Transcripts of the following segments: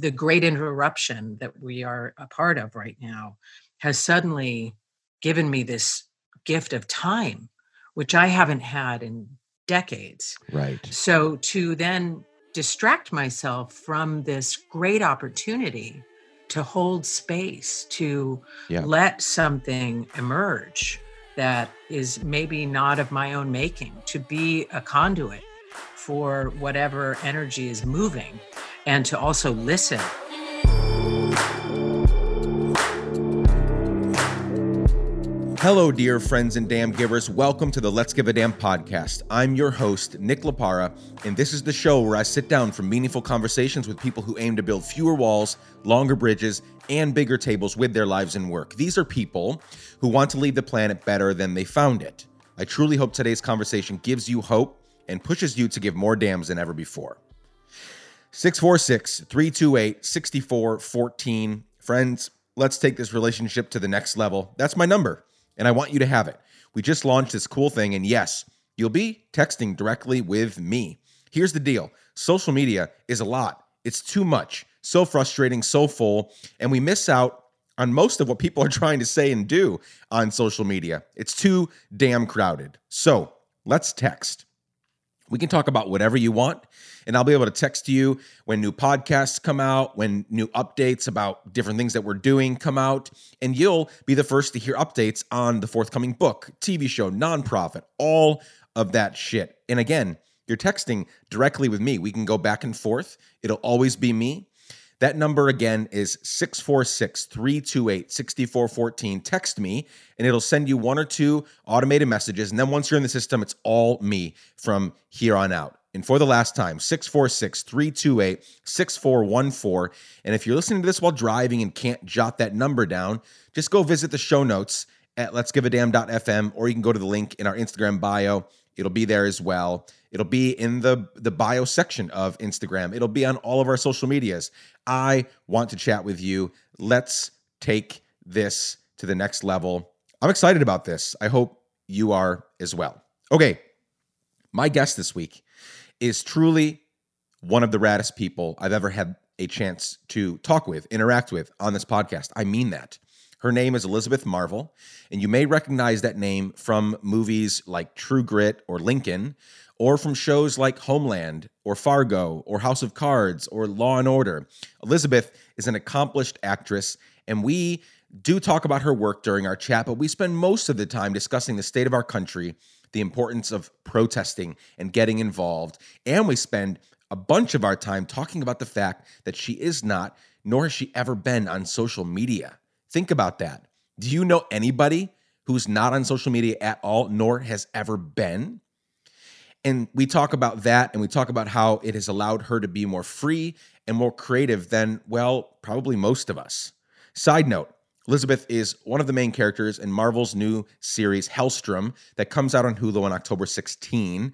the great interruption that we are a part of right now has suddenly given me this gift of time, which I haven't had in decades. Right. So to then distract myself from this great opportunity to hold space, to Yeah. let something emerge that is maybe not of my own making, to be a conduit for whatever energy is moving, and to also listen. Hello, dear friends and damn givers. Welcome to the Let's Give a Damn podcast. I'm your host, Nick Laparra, and this is the show where I sit down for meaningful conversations with people who aim to build fewer walls, longer bridges, and bigger tables with their lives and work. These are people who want to leave the planet better than they found it. I truly hope today's conversation gives you hope and pushes you to give more damns than ever before. 646 328 6414. Friends, let's take this relationship to the next level. That's my number, and I want you to have it. We just launched this cool thing, and yes, you'll be texting directly with me. Here's the deal social media is a lot, it's too much, so frustrating, so full, and we miss out on most of what people are trying to say and do on social media. It's too damn crowded. So let's text. We can talk about whatever you want, and I'll be able to text you when new podcasts come out, when new updates about different things that we're doing come out, and you'll be the first to hear updates on the forthcoming book, TV show, nonprofit, all of that shit. And again, you're texting directly with me. We can go back and forth. It'll always be me. That number again is 646 328 6414. Text me and it'll send you one or two automated messages. And then once you're in the system, it's all me from here on out. And for the last time, 646 328 6414. And if you're listening to this while driving and can't jot that number down, just go visit the show notes at let's give a damn.fm or you can go to the link in our Instagram bio. It'll be there as well. It'll be in the the bio section of Instagram. It'll be on all of our social medias. I want to chat with you. Let's take this to the next level. I'm excited about this. I hope you are as well. Okay. My guest this week is truly one of the raddest people I've ever had a chance to talk with, interact with on this podcast. I mean that. Her name is Elizabeth Marvel, and you may recognize that name from movies like True Grit or Lincoln, or from shows like Homeland or Fargo or House of Cards or Law and Order. Elizabeth is an accomplished actress, and we do talk about her work during our chat, but we spend most of the time discussing the state of our country, the importance of protesting and getting involved, and we spend a bunch of our time talking about the fact that she is not, nor has she ever been on social media. Think about that. Do you know anybody who's not on social media at all, nor has ever been? And we talk about that and we talk about how it has allowed her to be more free and more creative than, well, probably most of us. Side note Elizabeth is one of the main characters in Marvel's new series, Helstrom, that comes out on Hulu on October 16.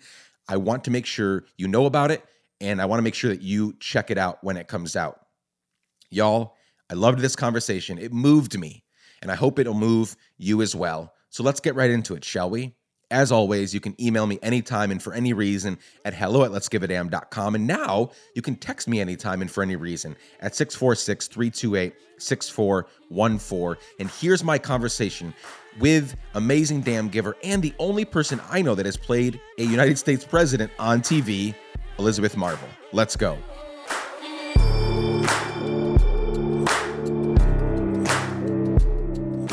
I want to make sure you know about it and I want to make sure that you check it out when it comes out. Y'all, I loved this conversation. It moved me, and I hope it'll move you as well. So let's get right into it, shall we? As always, you can email me anytime and for any reason at hello at let's give a damn.com. And now you can text me anytime and for any reason at 646 328 6414. And here's my conversation with amazing damn giver and the only person I know that has played a United States president on TV, Elizabeth Marvel. Let's go.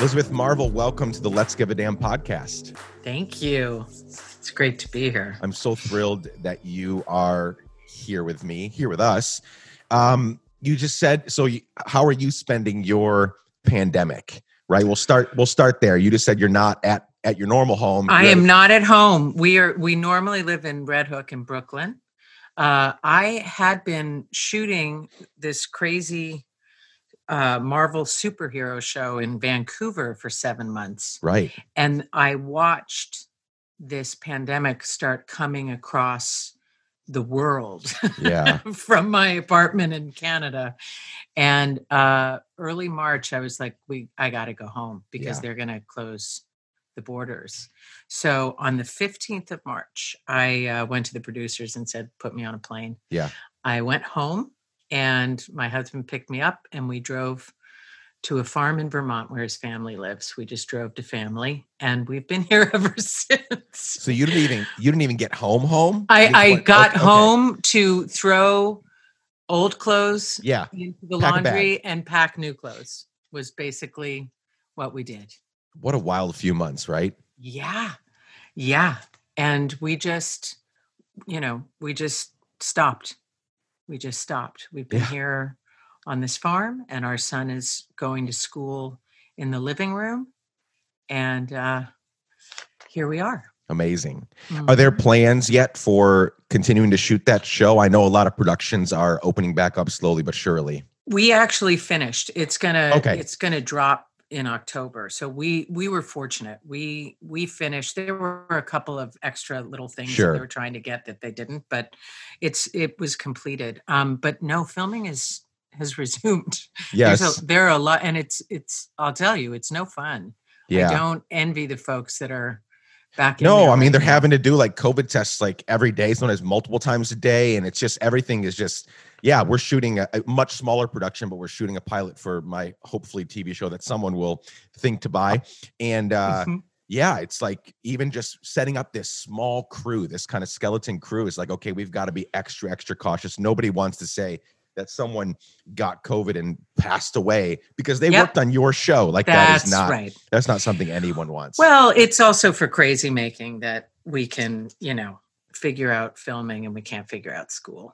Elizabeth Marvel, welcome to the Let's Give a Damn podcast. Thank you. It's great to be here. I'm so thrilled that you are here with me, here with us. Um, you just said so. You, how are you spending your pandemic? Right. We'll start. We'll start there. You just said you're not at at your normal home. I am not at home. We are we normally live in Red Hook in Brooklyn. Uh, I had been shooting this crazy uh, Marvel superhero show in Vancouver for seven months, Right. and I watched this pandemic start coming across the world Yeah. from my apartment in Canada. And uh, early March, I was like, "We, I got to go home because Yeah. they're going to close the borders." So on the fifteenth of March, I uh, went to the producers and said, "Put me on a plane." Yeah. I went home and my husband picked me up, and we drove to a farm in Vermont where his family lives. We just drove to family, and we've been here ever since. So you didn't even you didn't even get home home. I, I went- got okay, okay. home to throw old clothes Yeah. into the Pack laundry and pack new clothes. Was basically what we did. What a wild few months, right? Yeah. Yeah. And we just, you know, we just stopped. We just stopped. We've been Yeah. here on this farm, and our son is going to school in the living room. And uh, here we are. Amazing. Are there Mhm. plans yet for continuing to shoot that show? I know a lot of productions are opening back up slowly but surely. We actually finished. It's gonna Okay. it's gonna drop in October. So we we were fortunate. We we finished. There were a couple of extra little things that Sure. they were trying to get that they didn't, but it's it was completed. Um, but no, filming is has resumed. Yes. a, there are a lot, and it's it's. I'll tell you, it's no fun. Yeah. I don't envy the folks that are back. in No, I mean they're having to do like COVID tests like every day, sometimes multiple times a day, and it's just everything is just yeah. We're shooting a, a much smaller production, but we're shooting a pilot for my hopefully TV show that someone will think to buy, and uh, Mhm. yeah, it's like even just setting up this small crew, this kind of skeleton crew is like, okay, we've got to be extra, extra cautious. Nobody wants to say that someone got COVID and passed away because they Yep. worked on your show. Like that That's not right. that's not something anyone wants. Well, it's also for crazy making that we can, you know, figure out filming and we can't figure out school.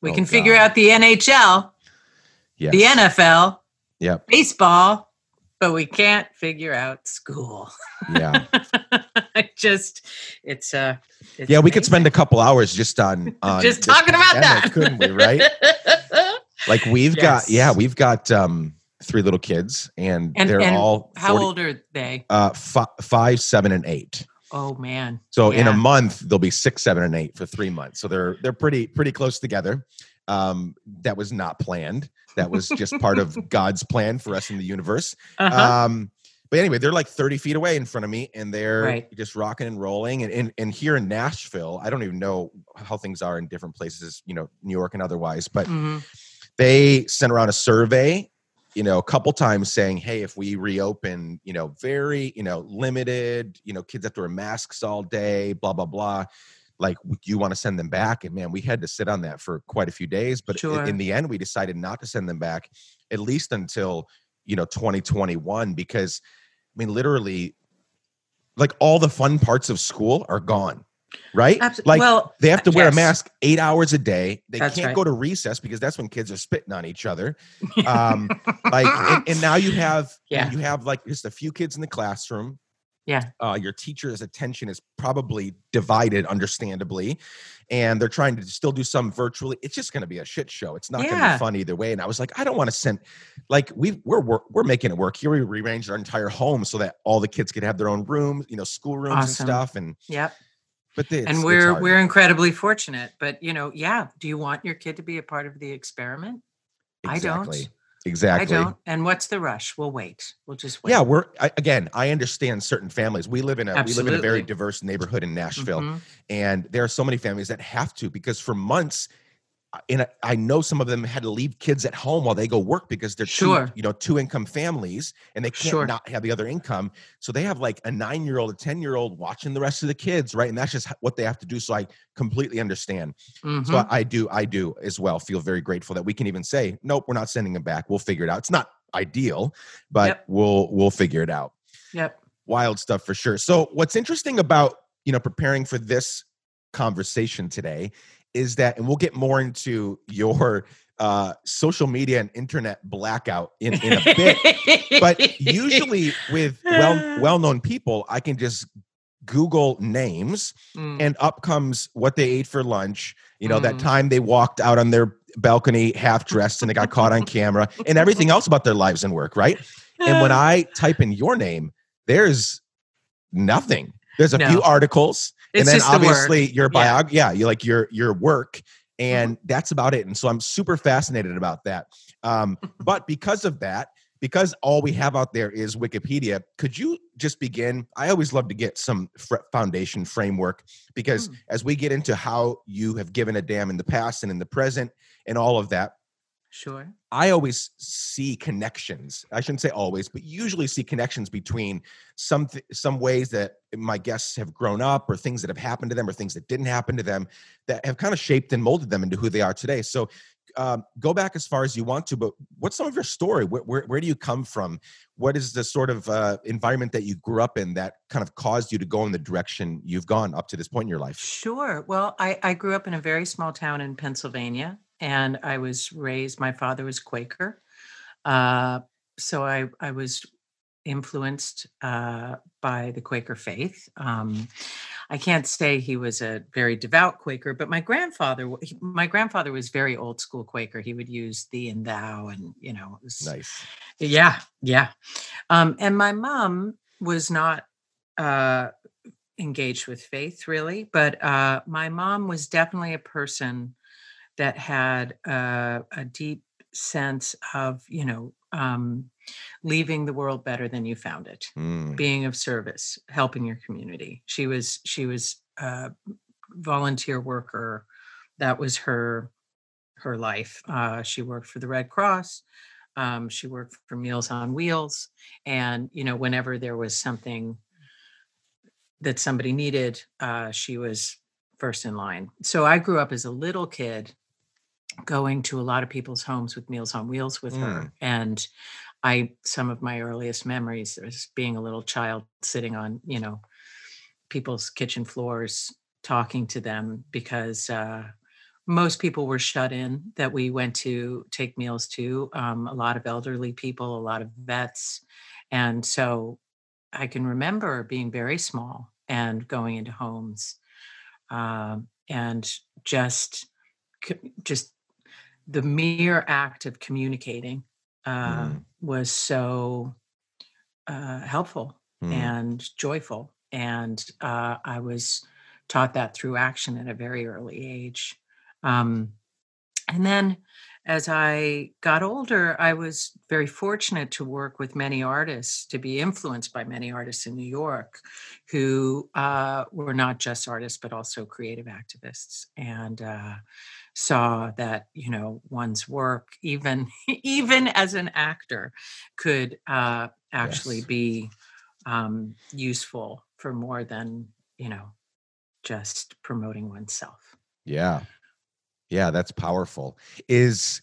We Oh, can figure out the NHL, yes. the NFL, Yep. baseball, but we can't figure out school. Yeah. I just, it's uh, it's Yeah, we could spend a couple hours just on, on just talking about that, couldn't we? Right? Like we've got, yeah, we've got um three little kids, and, And- they're and all How old are they? Uh, fi- five, seven, and eight. Oh man. So in a month, they'll be six, seven, and eight for three months. So they're they're pretty pretty close together. Um, that was not planned. That was just part of God's plan for us in the universe. Uh-huh. Um, but anyway, they're like 30 feet away in front of me and they're Right. just rocking and rolling. And, and and here in Nashville, I don't even know how things are in different places, you know, New York and otherwise, but Mhm. they sent around a survey, you know, a couple times saying, hey, if we reopen, you know, very, you know, limited, you know, kids have to wear masks all day, blah, blah, blah. Like, do you want to send them back? And man, we had to sit on that for quite a few days. But Sure. in the end, we decided not to send them back, at least until, you know, 2021, because I mean, literally, like all the fun parts of school are gone, right? Like, well, they have to wear yes. a mask eight hours a day. They That's can't right. go to recess because that's when kids are spitting on each other. Um, like, and, and now you have, Yeah. you have like just a few kids in the classroom. Yeah. Uh, your teacher's attention is probably divided, understandably, and they're trying to still do some virtually. It's just going to be a shit show. It's not going to be fun either way. And I was like, I don't want to send, like, we we're we're making it work here. We rearranged our entire home so that all the kids could have their own rooms, you know, school rooms Awesome. and stuff. And Yep. but it's, and we're we're incredibly fortunate but you know yeah do you want your kid to be a part of the experiment I don't. Exactly. I don't and what's the rush we'll wait we'll just wait Yeah, we're I, again. I understand certain families. We live in a we live in a very diverse neighborhood in Nashville, Mhm. and there are so many families that have to because for months, and I- know some of them had to leave kids at home while they go work because they're Sure. two, you know, two income families, and they can't Sure. not have the other income. So they have like a nine year old, a ten year old watching the rest of the kids, right? And that's just what they have to do. So I completely understand. So Mhm. I, I do, I do as well feel very grateful that we can even say, nope, we're not sending them back. We'll figure it out. It's not ideal, but Yep. we'll we'll figure it out. yep Wild stuff for sure. So what's interesting about you know preparing for this conversation today is that, and we'll get more into your uh, social media and internet blackout in, in a bit. but usually with well well known people, I can just Google names Mm, and up comes what they ate for lunch you know that Mm. time they walked out on their balcony half dressed and they got caught on camera and everything else about their lives and work right and when i type in your name there's nothing there's a few articles it's and then just the work. obviously your Yeah. biog yeah you like your your work Mm-hmm. and that's about it and so i'm super fascinated about that um but because of that because all we have out there is wikipedia could you just begin i always love to get some foundation framework because Mm. as we get into how you have given a damn in the past and in the present and all of that Sure. I always see connections. I shouldn't say always, but usually see connections between some th- some ways that my guests have grown up, or things that have happened to them, or things that didn't happen to them that have kind of shaped and molded them into who they are today. So, um, go back as far as you want to, but what's some of your story? Where where, where do you come from? What is the sort of uh, environment that you grew up in that kind of caused you to go in the direction you've gone up to this point in your life? Sure. Well, I, I grew up in a very small town in Pennsylvania, and I was raised. My father was Quaker, uh, so I I was influenced uh, by the Quaker faith. Um, I can't say he was a very devout Quaker, but my grandfather he- my grandfather was very old school Quaker. He would use thee and thou, and you know, it was, Nice. yeah, yeah. Um, and my mom was not uh, engaged with faith really, but uh, my mom was definitely a person that had uh, a deep sense of, you know, um, leaving the world better than you found it, Mm, being of service, helping your community. She was she was a volunteer worker. That was her her life. Uh, she worked for the Red Cross. Um, she worked for Meals on Wheels, and you know, whenever there was something that somebody needed, uh, she was first in line. So I grew up as a little kid, going to a lot of people's homes with Meals on Wheels with her, and I some of my earliest memories is being a little child sitting on you know people's kitchen floors talking to them because uh, most people were shut in that we went to take meals to um, a lot of elderly people a lot of vets and so i can remember being very small and going into homes um, and just just the mere act of communicating uh, Mm. was so uh, helpful mm. and joyful. And uh, I was taught that through action at a very early age. Um, and then as I got older, I was very fortunate to work with many artists, to be influenced by many artists in New York who uh, were not just artists, but also creative activists. And uh, saw that you know one's work even even as an actor could uh actually Yes. be um useful for more than you know just promoting oneself Yeah. Yeah, that's powerful. Is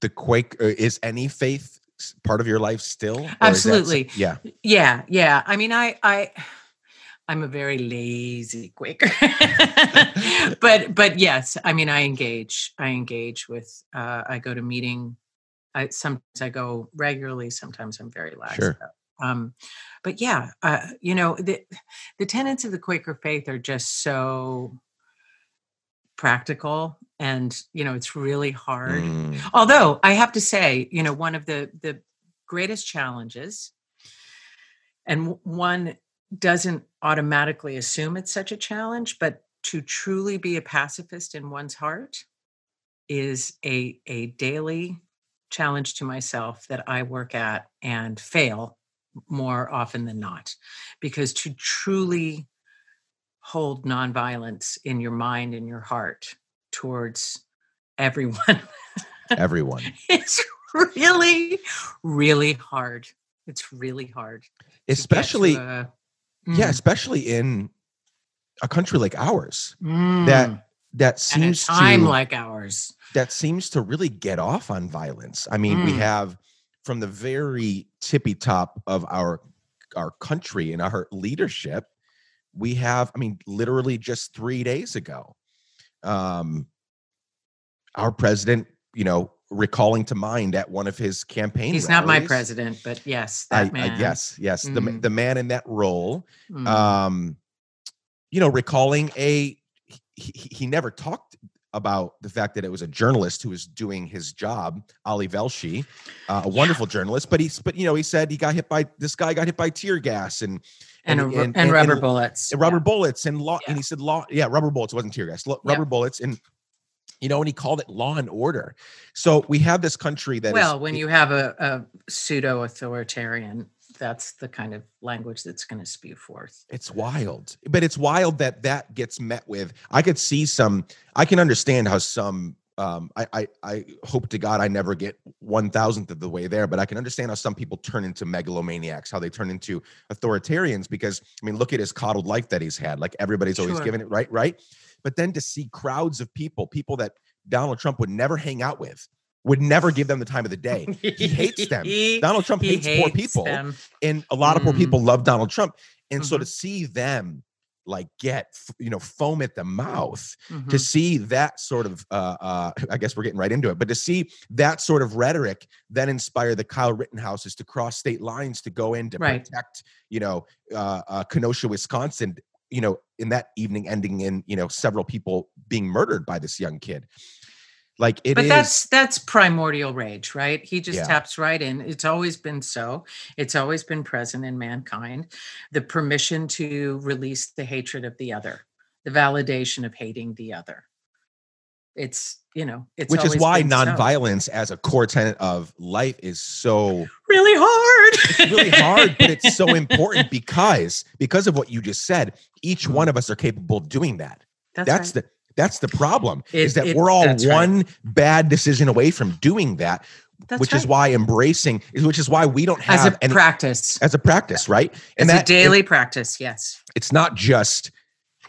the Quake uh, is any faith part of your life still? Is that Absolutely. Yeah. yeah yeah i mean i i i'm a very lazy quaker. But but yes i mean i engage i engage with uh i go to meeting i sometimes i go regularly sometimes i'm very lax Sure. um but yeah uh you know the the tenets of the quaker faith are just so practical and you know it's really hard. Mm, although i have to say you know one of the the greatest challenges and one doesn't automatically assume it's such a challenge but to truly be a pacifist in one's heart is a a daily challenge to myself that i work at and fail more often than not because to truly hold nonviolence in your mind and your heart towards everyone everyone. it's really really hard it's really hard to get to Especially a- yeah, Mm, especially in a country like ours mm, that that seems time to like ours that seems to really get off on violence. I mean, we Mm. have from the very tippy top of our our country and our leadership, we have, I mean, literally just three days ago, um, our president, you know, recalling to mind at one of his campaign. he's not my president but yes that I man yes, yes, the Mm. the man in that role, Mm. um, you know, recalling a he, he never talked about the fact that it was a journalist who was doing his job, Ali Velshi, uh, a wonderful journalist. But he's but you know he said he got hit by this guy got hit by tear gas and and, and- and- and, and- rubber bullets and rubber yeah. bullets and law Yeah. and he said law yeah rubber bullets it wasn't tear gas Yeah. rubber bullets and you know and he called it law and order. So we have this country that is well when you have a, a pseudo authoritarian that's the kind of language that's going to spew forth It's wild, but it's wild that that gets met with. I could see some. I can understand how some um, I, I I hope to God I never get one thousandth of the way there, but I can understand how some people turn into megalomaniacs, how they turn into authoritarians. Because I mean, look at his coddled life that he's had. Like everybody's always Sure. given it right, right. But then to see crowds of people, people that Donald Trump would never hang out with, would never give them the time of the day. He hates them. He- Donald Trump he hates, poor people, them. and a lot of poor people love Donald Trump. And so Mhm. to see them like get you know foam at the mouth to Mhm. see that sort of uh, uh i guess we're getting right into it but to see that sort of rhetoric then inspire the kyle rittenhouses to cross state lines to go in to Right. protect you know uh, uh kenosha wisconsin you know in that evening ending in you know several people being murdered by this young kid. Like it but that's that's primordial rage right? He just Yeah. taps right in. It's always been so. It's always been present in mankind. The permission to release the hatred of the other the validation of hating the other. It's you know it's which is why nonviolence as a core tenet of life is so really hard. It's really hard but it's so important because because of what you just said each one of us are capable of doing that. That's, that's right. the that's the problem is that it- we're all that's right. one bad decision away from doing that That's which is why embracing is which is why we don't have as a any practice. As a practice right? As that a daily practice yes. It's not just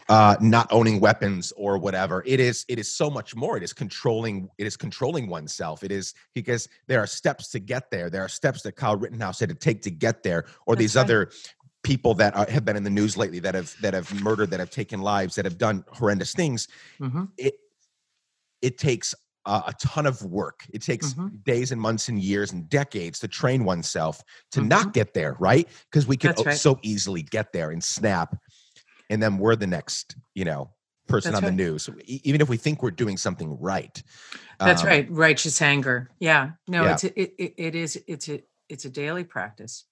uh not owning weapons or whatever it is it is so much more it is controlling it is controlling oneself it is because there are steps to get there there are steps that kyle rittenhouse had to take to get there or That's these right. other people that are, have been in the news lately that have that have murdered that have taken lives that have done horrendous things Mhm, it it takes uh, a ton of work it takes Mhm. days and months and years and decades to train oneself to Mhm. not get there right because we can right. so easily get there and snap and then we're the next you know person That's on right. the news even if we think we're doing something right that's Um, right righteous anger yeah no Yeah. it's a, it, it, it is it's a it's a daily practice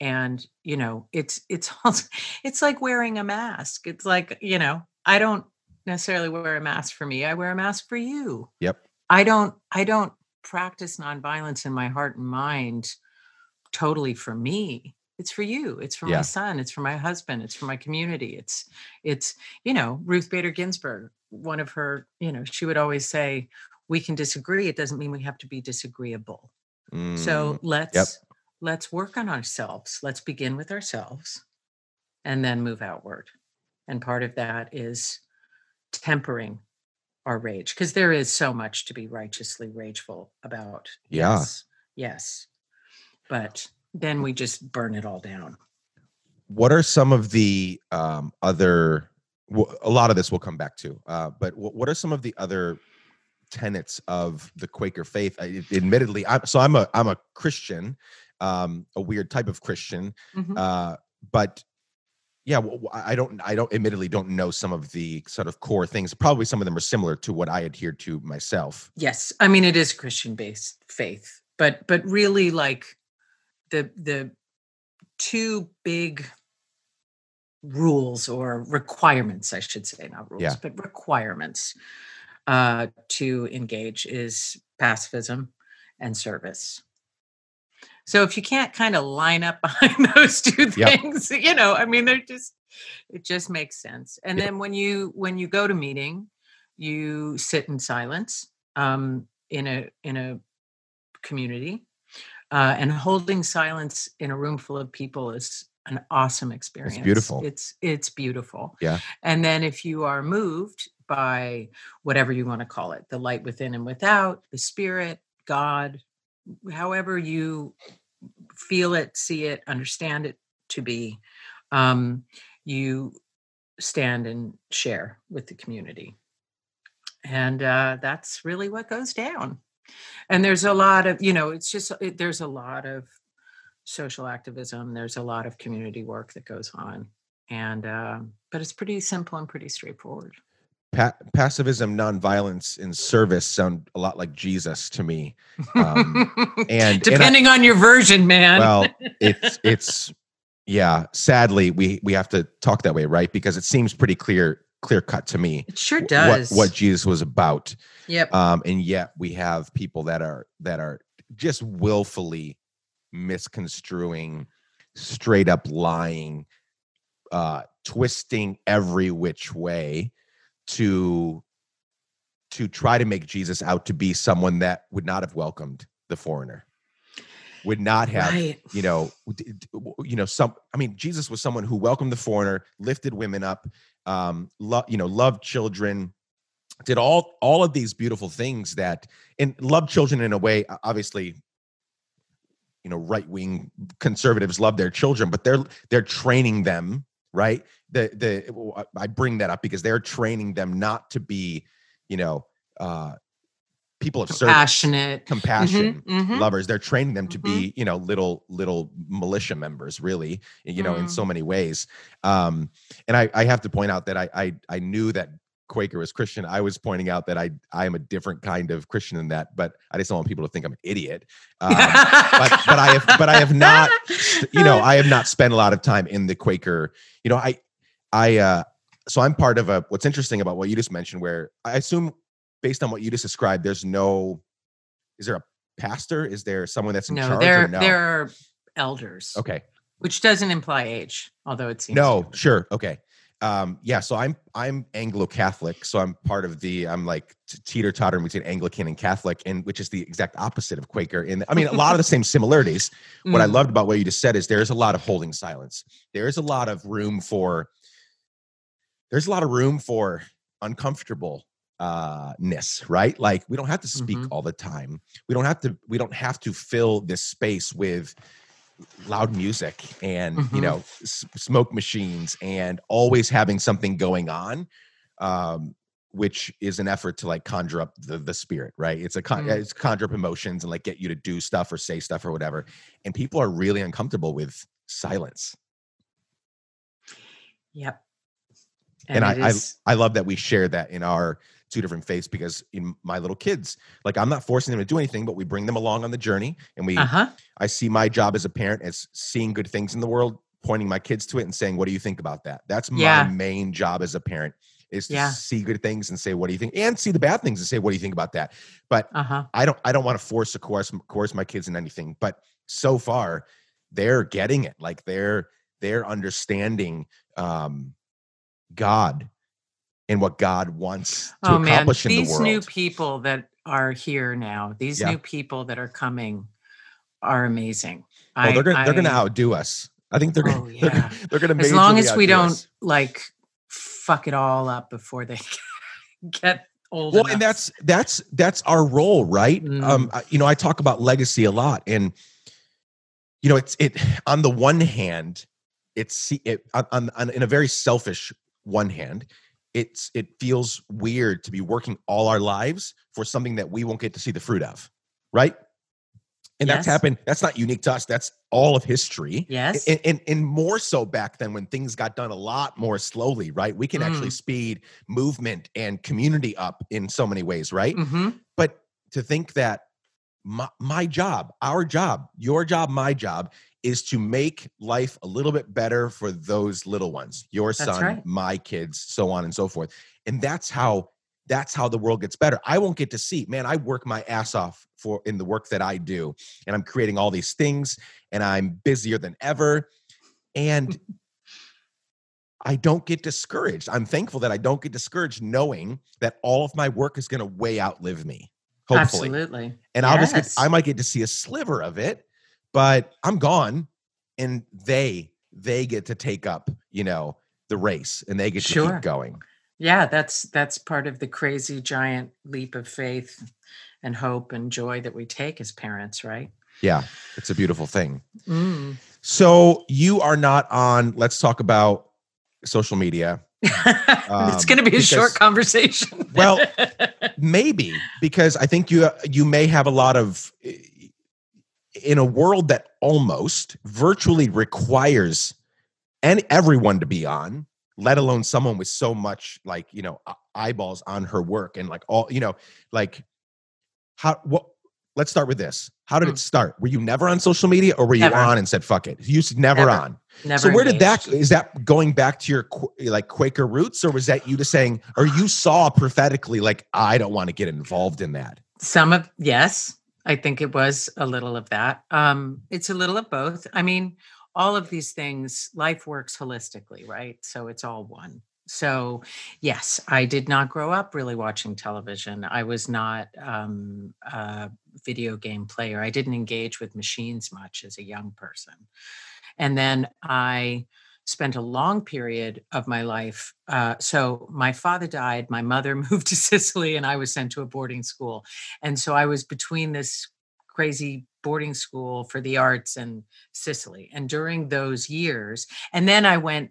and you know it's it's also it's like wearing a mask it's like you know i don't necessarily wear a mask for me i wear a mask for you Yep. i don't i don't practice nonviolence in my heart and mind totally for me it's for you it's for Yeah. my son it's for my husband it's for my community it's it's you know ruth bader ginsburg one of her you know she would always say we can disagree it doesn't mean we have to be disagreeable so mm, let's let's work on ourselves let's begin with ourselves and then move outward and part of that is tempering our rage because there is so much to be righteously rageful about Yeah. yes yes but then we just burn it all down. What are some of the um, other A lot of this we'll come back to uh, but wh- what are some of the other tenets of the quaker faith? I, admittedly I'm, so i'm a i'm a christian um, a weird type of christian Mhm. uh, but yeah I don't i don't admittedly don't know some of the sort of core things. Probably some of them are similar to what i adhere to myself. Yes, I mean it is Christian based faith, but but really like the the two big rules or requirements, I should say, not rules, Yeah. but requirements uh, to engage is pacifism and service. So if you can't kind of line up behind those two Yep. things, you know, I mean, they're just it just makes sense. And Yep. then when you when you go to meeting, you sit in silence um, in a in a community, uh, and holding silence in a room full of people is an awesome experience. It's beautiful. It's it's beautiful. Yeah. And then if you are moved by whatever you want to call it, the light within and without, the spirit, God, however you feel it, see it, understand it to be, um, you stand and share with the community. And uh, that's really what goes down. And there's a lot of, you know, it's just, it, there's a lot of social activism, there's a lot of community work that goes on. And, uh, but it's pretty simple and pretty straightforward. pa- pacifism nonviolence and service sound a lot like jesus to me Um, and- and I- depending on your version, man. well it's it's yeah sadly we we have to talk that way right because it seems pretty clear clear cut to me it sure does. what what jesus was about Yep. um and yet we have people that are that are just willfully misconstruing straight up lying uh twisting every which way to to try to make Jesus out to be someone that would not have welcomed the foreigner, would not have, Right. you know, d- d- w- you know, some. I mean, Jesus was someone who welcomed the foreigner, lifted women up, um, lo- you know, loved children, did all all of these beautiful things that, and loved children in a way. Obviously, you know, right wing conservatives love their children, but they're they're training them right. The the I bring that up because they're training them not to be, you know, uh, people of service, Passionate. compassion Mhm, mhm. lovers they're training them to be you know little little militia members really you know in Mm. so many ways um and i i have to point out that i i, I knew that quaker was christian i was pointing out that i i am a different kind of christian than that but i just don't want people to think i'm an idiot um, but but i have but i have not you know i have not spent a lot of time in the quaker you know i i uh so i'm part of a what's interesting about what you just mentioned where i assume based on what you just described there's no is there a pastor is there someone that's in no, charge there no there are elders. okay Which doesn't imply age, although it seems no sure okay um yeah so i'm i'm anglo-catholic so i'm part of the i'm like teeter-totter between anglican and catholic and which is the exact opposite of quaker and i mean a lot of the same similarities what I Mm. loved about what you just said is there's a lot of holding silence. There's a lot of room for there's a lot of room for uncomfortable uh ness, right? Like we don't have to speak Mhm. all the time. We don't have to we don't have to fill this space with loud music and you Mhm. know s- smoke machines and always having something going on um which is an effort to like conjure up the, the spirit right it's a con- Mm. it's conjure up emotions and like get you to do stuff or say stuff or whatever and people are really uncomfortable with silence Yep. and, I, it I i love that we share that in our two different faiths because in my little kids like i'm not forcing them to do anything but we bring them along on the journey and we uh-huh. i see my job as a parent as seeing good things in the world pointing my kids to it and saying what do you think about that that's my Yeah. main job as a parent is to Yeah. see good things and say what do you think and see the bad things and say what do you think about that but Uh-huh. I don't I don't want to force a course course my kids in anything, but so far they're getting it. Like they're they're understanding um God and what God wants to Oh man, accomplish in the world. these new people that are here now, these Yeah. new people that are coming are amazing. oh, they're gonna they're gonna outdo us. I think they're gonna Oh, they're, they're gonna as long as we don't us. like fuck it all up before they get old well enough. and that's that's that's our role right Mm. um I- you know i talk about legacy a lot and you know it's it on the one hand it's it on, on, on in a very selfish one hand it's it feels weird to be working all our lives for something that we won't get to see the fruit of right? And that's happened that's not unique to us that's all of history. Yes. and, and and more so back then when things got done a lot more slowly right? We can actually Mm. speed movement and community up in so many ways right? Hmm but to think that my, my job our job your job my job is to make life a little bit better for those little ones your That's son right. my kids so on and so forth and that's how that's how the world gets better i won't get to see man i work my ass off for in the work that i do and i'm creating all these things and i'm busier than ever and I don't get discouraged. I'm thankful that I don't get discouraged knowing that all of my work is going to way outlive me. Hopefully. Absolutely. And I'll just get, I might get to see a sliver of it, but I'm gone and they they get to take up, you know, the race and they get to Sure. keep going. Yeah, that's that's part of the crazy giant leap of faith and hope and joy that we take as parents, right? Yeah, it's a beautiful thing. Mm. So you are not on let's talk about social media. it's Um, going to be a short conversation. Well, maybe because i think you you may have a lot of in a world that almost virtually requires and everyone to be on let alone someone with so much like you know eyeballs on her work and like all you know like how what let's start with this how did Hmm. it start were you never on social media or were you Never. on and said fuck it you never, Never. on Never so where did that is that going back to your like Quaker roots, or was that you just saying, or you saw prophetically like I don't want to get involved in that? Some of yes, I think it was a little of that. Um, it's a little of both. I mean, all of these things, life works holistically, right? So it's all one. So, yes, I did not grow up really watching television. I was not um, a video game player. I didn't engage with machines much as a young person. And then I spent a long period of my life. Uh, so, my father died, my mother moved to Sicily, and I was sent to a boarding school. And so, I was between this crazy boarding school for the arts and Sicily. And during those years, and then I went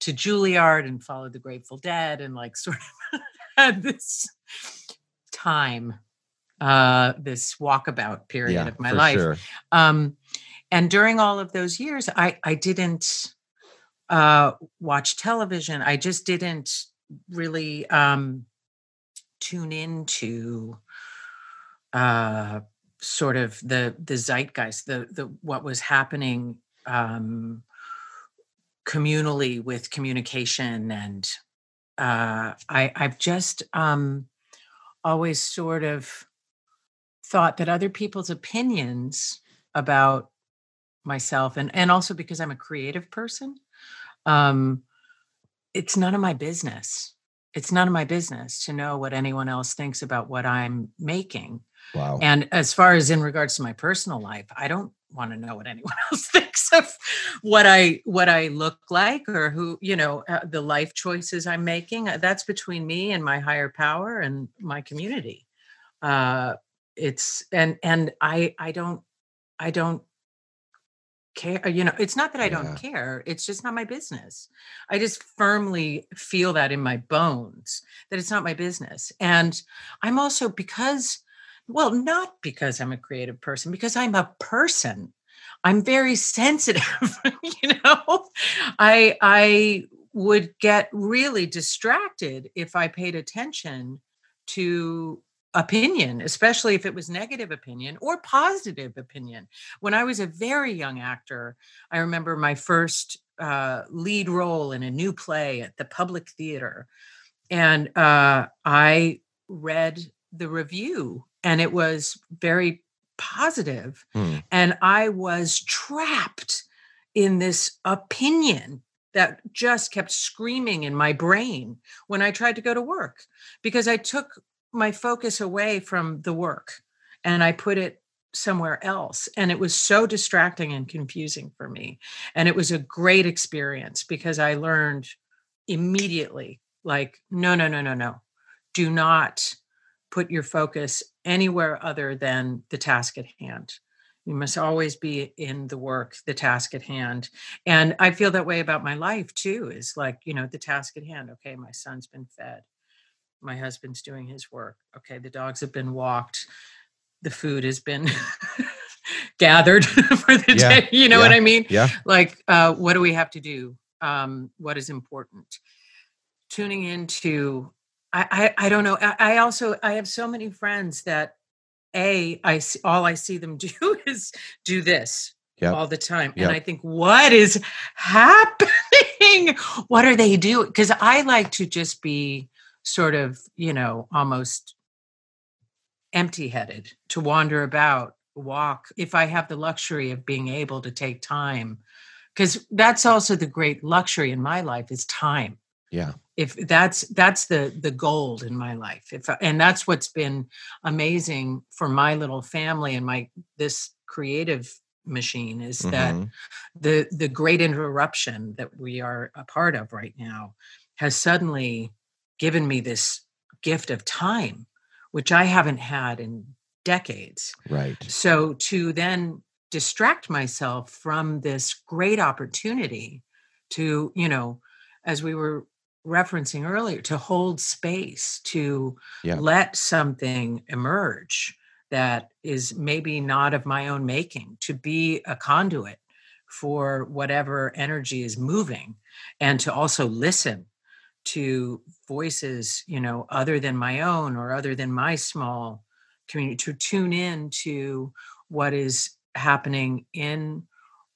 to Juilliard and followed the Grateful Dead and like sort of had this time, uh, this walkabout period yeah, of my life. Sure. Um, and during all of those years, I I didn't uh, watch television. I just didn't really um, tune into uh, sort of the the zeitgeist, the the what was happening um, communally with communication and uh, I, I've just um, always sort of thought that other people's opinions about myself and and also because I'm a creative person, um, it's none of my business. It's none of my business to know what anyone else thinks about what I'm making. Wow. And as far as in regards to my personal life, I don't want to know what anyone else thinks of what I what I look like or who you know uh, the life choices I'm making. Uh, that's between me and my higher power and my community. Uh, it's and and I I don't I don't care uh, you know it's not that i don't yeah. care it's just not my business i just firmly feel that in my bones that it's not my business and i'm also because well, not because I'm a creative person, because I'm a person. I'm very sensitive, you know. I I would get really distracted if I paid attention to opinion, especially if it was negative opinion or positive opinion. When I was a very young actor, I remember my first uh, lead role in a new play at the Public Theater, and uh, I read the review and it was very positive. Hmm. and i was trapped in this opinion that just kept screaming in my brain when i tried to go to work because i took my focus away from the work and i put it somewhere else and it was so distracting and confusing for me and it was a great experience because i learned immediately like no no no no no do not put your focus anywhere other than the task at hand. You must always be in the work, the task at hand. And I feel that way about my life too, is like, you know, the task at hand. Okay, my son's been fed. My husband's doing his work. Okay, the dogs have been walked. The food has been gathered for the yeah. day. You know yeah. what I mean? Yeah. Like, uh, what do we have to do? Um, what is important? Tuning into I, I, I don't know. I, I also I have so many friends that a I see, all I see them do is do this yep. all the time, yep. and I think what is happening? what are they doing? Because I like to just be sort of you know almost empty-headed to wander about walk if i have the luxury of being able to take time. Because that's also the great luxury in my life is time. Yeah. If that's that's the the gold in my life. If and that's what's been amazing for my little family and my this creative machine is mm-hmm. that the the great interruption that we are a part of right now has suddenly given me this gift of time which i haven't had in decades right so to then distract myself from this great opportunity to you know as we were referencing earlier to hold space to yeah. let something emerge that is maybe not of my own making to be a conduit for whatever energy is moving and to also listen to voices you know other than my own or other than my small community to tune in to what is happening in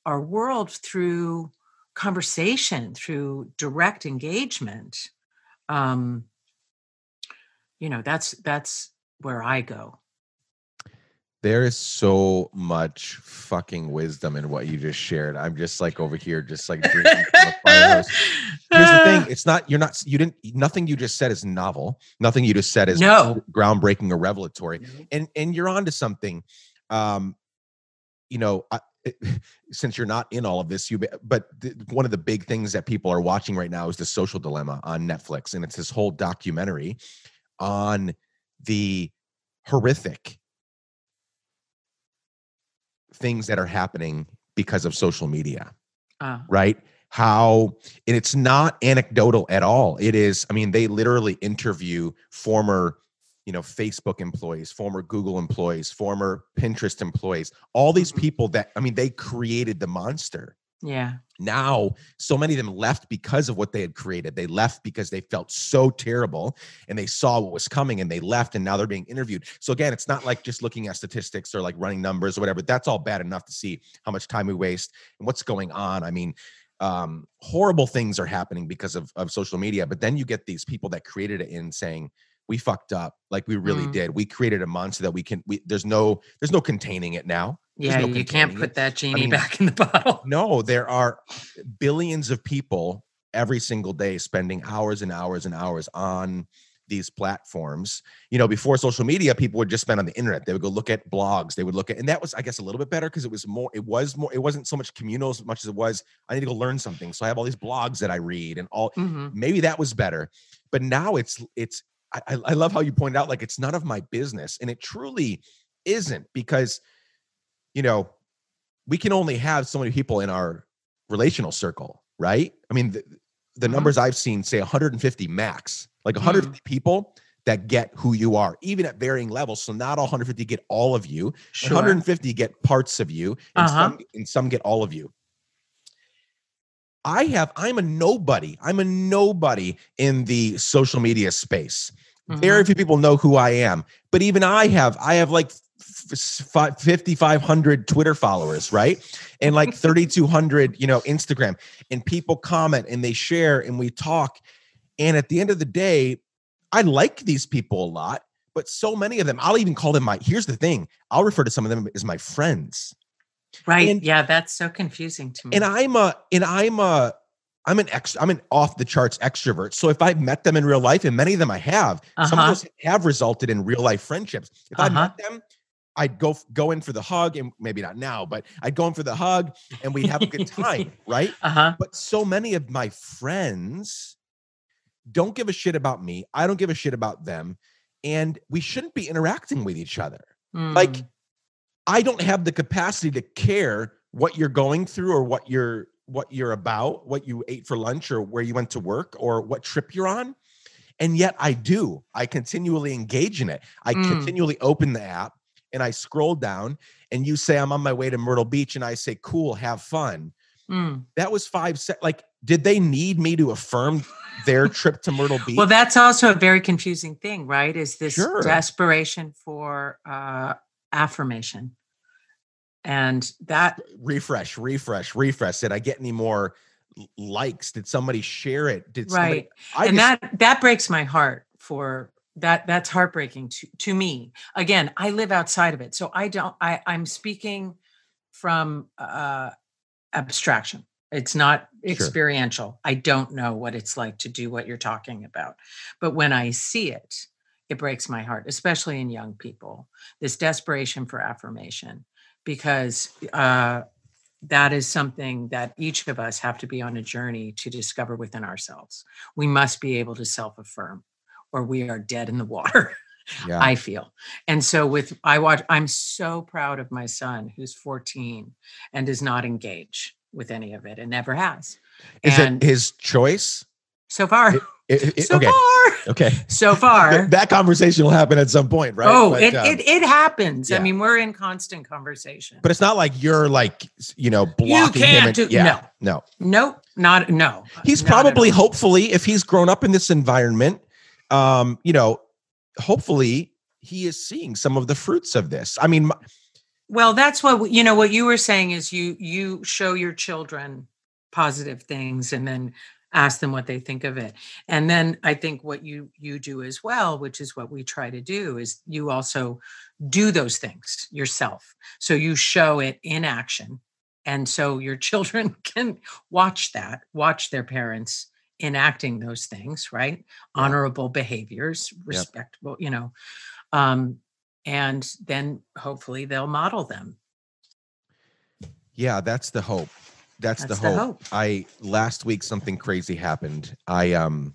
our world through conversation through direct engagement um you know that's that's where i go There is so much fucking wisdom in what you just shared. I'm just like over here, just like drinking from a. Here's the thing: it's not you're not you didn't nothing you just said is novel. Nothing you just said is No. groundbreaking or revelatory. And and you're onto something. Um, you know, I, since you're not in all of this, you be- but th- one of the big things that people are watching right now is the Social Dilemma on Netflix, and it's this whole documentary on the horrific things that are happening because of social media Uh, right? How and it's not anecdotal at all. It is i mean they literally interview former you know facebook employees former google employees former pinterest employees all these Mhm. people that i mean they created the monster yeah. now so many of them left because of what they had created. They left because they felt so terrible and they saw what was coming and they left and now they're being interviewed. So again it's not like just looking at statistics or like running numbers or whatever. That's all bad enough to see how much time we waste and what's going on. I mean um horrible things are happening because of, of social media but then you get these people that created it in saying we fucked up. Like we really Mm. did. We created a monster that we can we there's no there's no containing it now Yeah. no you can't put that genie mean, back in the bottle. no, there are billions of people every single day spending hours and hours and hours on these platforms. You know, before social media, people would just spend on the internet. They would go look at blogs. They would look at, and that was, I guess, a little bit better because it was more, it was more, it wasn't so much communal as much as it was, I need to go learn something. So I have all these blogs that I read and all, Mhm. maybe that was better. But now it's, it's, I, I I love how you pointed out, like, it's none of my business. And it truly isn't because, you know, we can only have so many people in our relational circle, right? I mean, the, the Mhm. numbers I've seen say 150 max, like Mm. people that get who you are, even at varying levels. So not all 150 get all of you. Sure. 150 get parts of you, and Uh-huh. some and some get all of you. I have, I'm a nobody. I'm a nobody in the social media space. Very Mhm. few people know who I am, but even I have, I have like f- f- fi- 5,500 Twitter followers, right? And like 3,200, you know, Instagram. And people comment and they share and we talk. And at the end of the day, I like these people a lot, but so many of them, I'll even call them my, here's the thing, I'll refer to some of them as my friends. Right. and- yeah. That's so confusing to me. And I'm a, and I'm a, I'm an ex, I'm an off the charts extrovert. So if I've met them in real life, and many of them I have, some of Uh-huh. those have resulted in real life friendships. If I Uh-huh. met them, I'd go go in for the hug, and maybe not now, but I'd go in for the hug, and we'd have a good time, right? uh huh. But so many of my friends don't give a shit about me. I don't give a shit about them, and we shouldn't be interacting with each other. Like, Mm. I don't have the capacity to care what you're going through or what you're what you're about, what you ate for lunch or where you went to work or what trip you're on. And yet I do. I continually engage in it. I Mm. continually open the app and I scroll down and you say I'm on my way to Myrtle Beach and I say cool, have fun. Mm. That was 5 se- like did they need me to affirm their trip to Myrtle Beach? Well, that's also a very confusing thing, right? Is this Sure. desperation for uh, affirmation, and that refresh, refresh, refresh. Did I get any more likes? Did somebody share it? Did somebody right, I and just- that that breaks my heart for that. That's heartbreaking to to me. Again, I live outside of it, so I don't. I I'm speaking from uh, abstraction. It's not Sure. experiential. I don't know what it's like to do what you're talking about. But when I see it, it breaks my heart, especially in young people, this desperation for affirmation, because uh, that is something that each of us have to be on a journey to discover within ourselves. We must be able to self affirm, or we are dead in the water. yeah. I feel. And so with I watch I'm so proud of my son who's 14 and does not engage with any of it and never has. Is and it his choice? so far It- it- it- so okay. far Okay. so far that conversation will happen at some point, right? oh but, it, um, it it happens. yeah. I mean we're in constant conversation. but it's not like you're like you know blocking him. can't And, do- yeah, no. No. Nope, not no. He's not probably, hopefully, if he's grown up in this environment, um, you know, hopefully he is seeing some of the fruits of this. I mean, m- Well, that's what you know. What you were saying is you you show your children positive things, and then ask them what they think of it and then i think what you you do as well which is what we try to do is you also do those things yourself so you show it in action and so your children can watch that watch their parents enacting those things right Yeah. honorable behaviors respectable you know um and then hopefully they'll model them Yeah, that's the hope. That's, That's the, the hope. hope. I last week something crazy happened. I um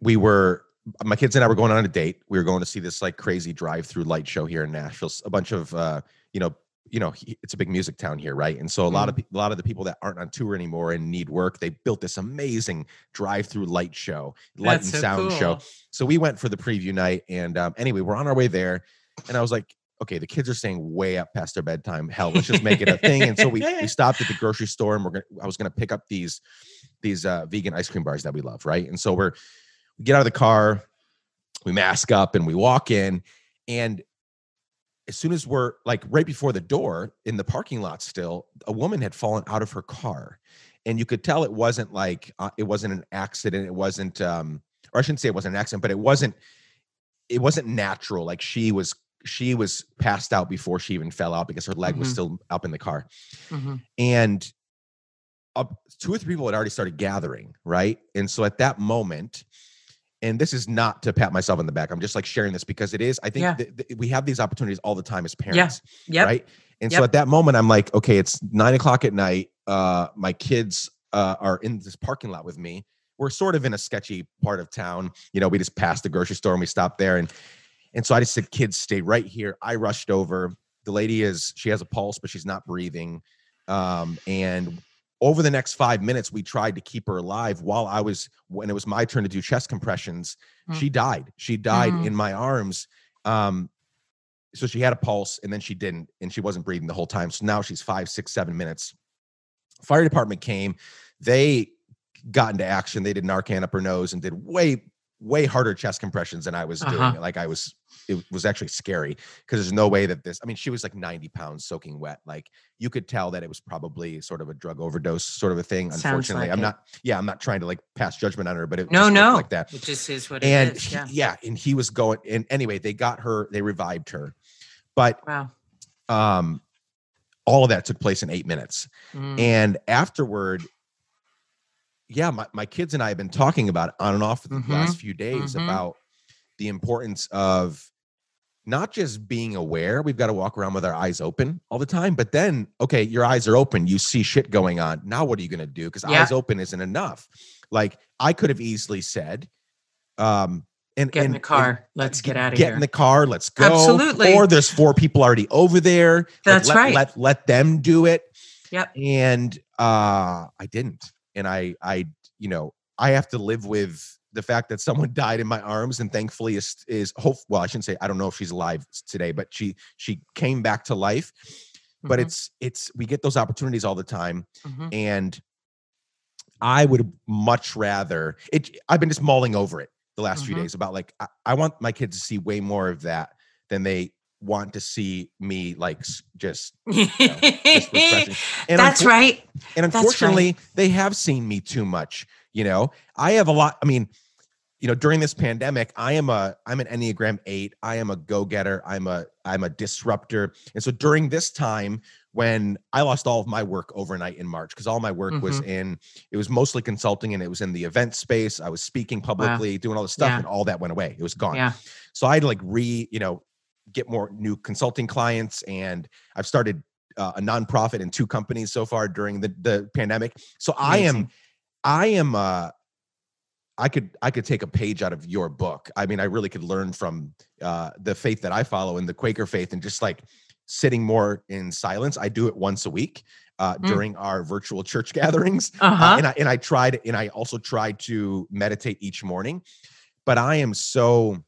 we were my kids and I were going on a date. We were going to see this like crazy drive-through light show here in Nashville. A bunch of uh, you know, you know, it's a big music town here, right? And so a lot of a lot of the people that aren't on tour anymore and need work, they built this amazing drive-through light show, light That's and so sound show. So we went for the preview night, and um, anyway, we're on our way there, and I was like, okay, the kids are staying way up past their bedtime. Hell, let's just make it a thing. And so we we stopped at the grocery store, and we're gonna. I was gonna pick up these these uh, vegan ice cream bars that we love, right? And so we're we get out of the car, we mask up, and we walk in, and as soon as we're like right before the door in the parking lot still a woman had fallen out of her car and you could tell it wasn't like uh, it wasn't an accident it wasn't um or i shouldn't say it wasn't an accident but it wasn't it wasn't natural like she was she was passed out before she even fell out because her leg was Mhm. still up in the car Mhm. and up two or three people had already started gathering right and so at that moment and this is not to pat myself on the back i'm just like sharing this because it is i think Yeah. th- th- we have these opportunities all the time as parents Yep. right? And so at that moment i'm like okay it's nine o'clock at night uh my kids uh, are in this parking lot with me. We're sort of in a sketchy part of town you know we just passed the grocery store and we stopped there and and so i just said kids stay right here. I rushed over. The lady is she has a pulse but she's not breathing um and over the next five minutes we tried to keep her alive while i was when it was my turn to do chest compressions Mm. she died she died Mm. in my arms um so she had a pulse and then she didn't and she wasn't breathing the whole time so now she's five six seven minutes fire department came they got into action they did narcan up her nose and did way way harder chest compressions than i was doing Uh-huh. like i was it was actually scary because there's no way that this i mean she was like 90 pounds soaking wet like you could tell that it was probably sort of a drug overdose sort of a thing Sounds unfortunately like i'm it. not yeah i'm not trying to like pass judgment on her but it No, no. like that It just is what it and is. he- Yeah. yeah and he was going and anyway they got her they revived her but Wow. um all of that took place in eight minutes Mm. and afterward yeah my, my kids and i have been talking about it on and off for the Mhm, last few days mhm. about the importance of not just being aware we've got to walk around with our eyes open all the time but then okay your eyes are open you see shit going on now what are you going to do because Yeah. eyes open isn't enough like i could have easily said um and Get in and- the and car. Let's get out of get here. Get in the car let's go Absolutely. or there's four people already over there like, That's let, right. let let them do it Yep. and uh i didn't and i i you know i have to live with the fact that someone died in my arms and thankfully is is hope well i shouldn't say i don't know if she's alive today but she she came back to life but Mhm, it's it's we get those opportunities all the time mhm. and i would much rather it i've been just mulling over it the last few Mhm. days about like I, I want my kids to see way more of that than they want to see me like just just refreshing. And That's unfor- right. and That's right. unfortunately, they have seen me too much. You know, I have a lot. I mean, you know, during this pandemic, I am a I'm an Enneagram eight. I am a go getter. I'm a I'm a disruptor. And so during this time, when I lost all of my work overnight in March, because all my work was Mm-hmm. in it was mostly consulting and it was in the event space. I was speaking publicly, doing all this stuff, Yeah. and all that went away. It was gone. Yeah. So I had to like re, you know, get more new consulting clients, and I've started uh, a nonprofit and two companies so far during the the pandemic. So I am, I am, uh, I could I could take a page out of your book. I mean, I really could learn from uh, the faith that I follow in the Quaker faith, and just like sitting more in silence. I do it once a week uh, Mm. during our virtual church gatherings. Uh Uh, and I and I tried and I also tried to meditate each morning, but I am so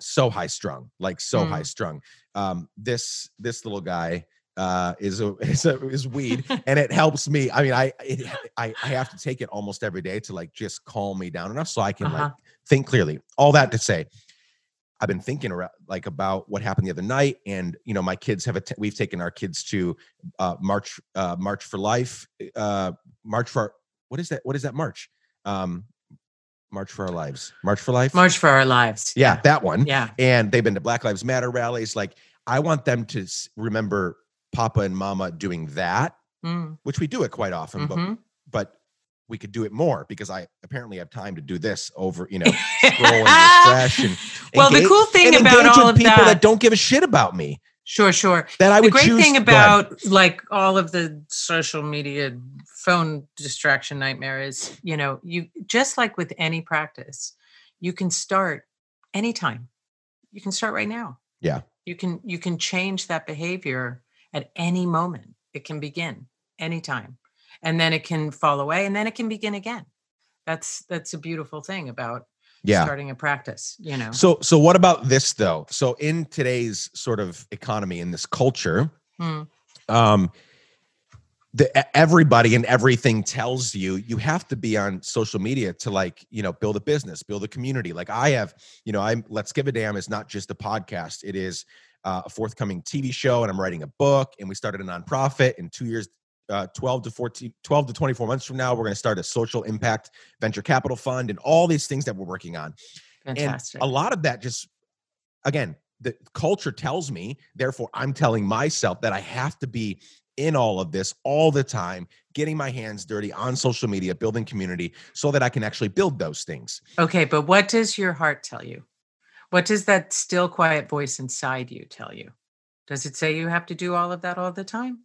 so high strung, like so high strung. Um, this this little guy uh, is a is a is weed, and it helps me. I mean, I it, I I have to take it almost every day to like just calm me down enough so I can like Uh-huh. think clearly. All that to say. I've been thinking around, like about what happened the other night, and you know, my kids have. A we've taken our kids to uh, March uh, March for Life uh, March for what is that? What is that march? Um, March for Our Lives. March for Life. March for Our Lives. Yeah, that one. Yeah. And they've been to Black Lives Matter rallies. Like, I want them to remember Papa and Mama doing that, Mm, which we do it quite often, but mhm. but we could do it more because I apparently have time to do this over, you know, scroll and refresh and well, the cool thing about all of people that. that, don't give a shit about me. Sure, sure. That I the would great choose. thing about like all of the social media phone distraction nightmare is you know you just like with any practice you can start anytime you can start right now Yeah. you can you can change that behavior at any moment it can begin anytime and then it can fall away and then it can begin again that's that's a beautiful thing about yeah. starting a practice you know So so what about this though? So in today's sort of economy in this culture, Hmm. um the everybody and everything tells you you have to be on social media to like you know build a business build a community like i have you know i'm let's give a damn is not just a podcast it is uh, a forthcoming tv show and i'm writing a book and we started a nonprofit in two years uh, 12 to 14 12 to 24 months from now we're going to start a social impact venture capital fund and all these things that we're working on fantastic and a lot of that just, again, the culture tells me, therefore, I'm telling myself that I have to be in all of this all the time, getting my hands dirty on social media, building community so that I can actually build those things. Okay, but what does your heart tell you? What does that still quiet voice inside you tell you? Does it say you have to do all of that all the time?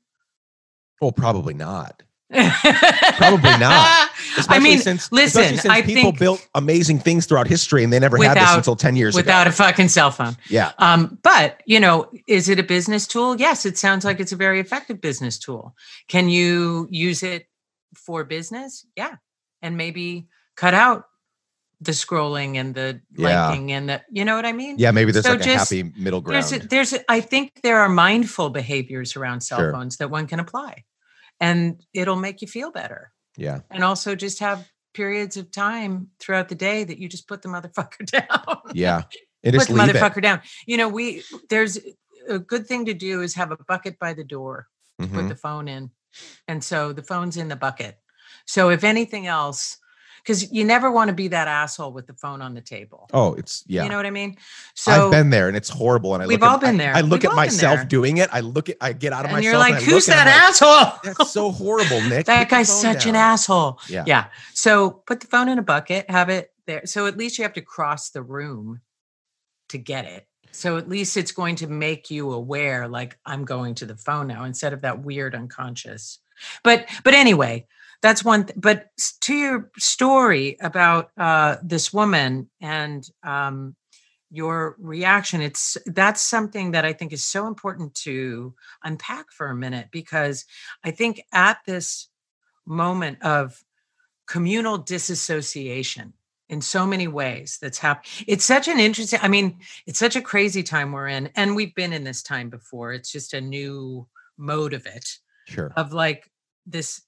Well, probably not. Probably not. I mean, since, listen, especially since I people think built amazing things throughout history and they never had this until 10 years without ago. a fucking cell phone. yeah. Um, but you know, is it a business tool? Yes, it sounds like it's a very effective business tool. Can you use it for business? Yeah, and maybe cut out the scrolling and the Yeah. liking and the, you know what I mean? Yeah. Maybe there's So like a happy middle ground. There's, a, there's, a, I think there are mindful behaviors around cell Sure. phones that one can apply, and it'll make you feel better. yeah. And also, just have periods of time throughout the day that you just put the motherfucker down. Yeah. And put the leave it. motherfucker down. You know, we there's a good thing to do is have a bucket by the door, put Mhm. the phone in, and so the phone's in the bucket. So if anything else, because you never want to be that asshole with the phone on the table. Oh, it's, yeah. You know what I mean? So I've been there and it's horrible. And I We've look all at, been there. I, look We've at myself doing it. I look at, I get out of and myself. you're like, and I who's and that I'm like, asshole? That's so horrible, Nick. that guy's such an asshole. Yeah. Yeah. So put the phone in a bucket, have it there. So at least you have to cross the room to get it. So at least it's going to make you aware, like I'm going to the phone now instead of that weird unconscious. But but anyway, that's one. Th- but to your story about uh, this woman and um, your reaction, it's that's something that I think is so important to unpack for a minute because I think at this moment of communal disassociation in so many ways that's happened it's such an interesting i mean it's such a crazy time we're in and we've been in this time before it's just a new mode of it Sure. of like this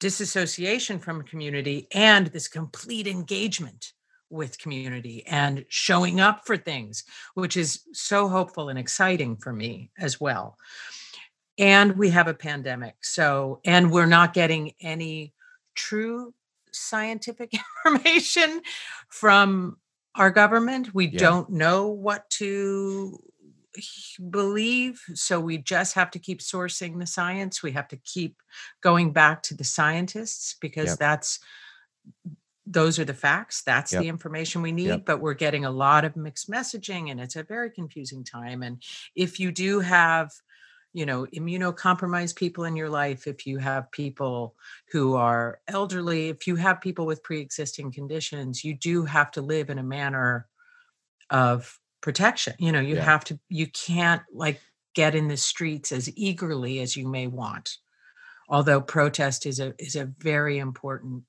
disassociation from community and this complete engagement with community and showing up for things which is so hopeful and exciting for me as well and we have a pandemic so and we're not getting any true scientific information from our government we Yeah. don't know what to believe so we just have to keep sourcing the science we have to keep going back to the scientists because Yep. that's those are the facts that's Yep. the information we need Yep. but we're getting a lot of mixed messaging and it's a very confusing time and if you do have you know immunocompromised people in your life if you have people who are elderly if you have people with pre-existing conditions you do have to live in a manner of protection you know you Yeah. have to you can't like get in the streets as eagerly as you may want although protest is a is a very important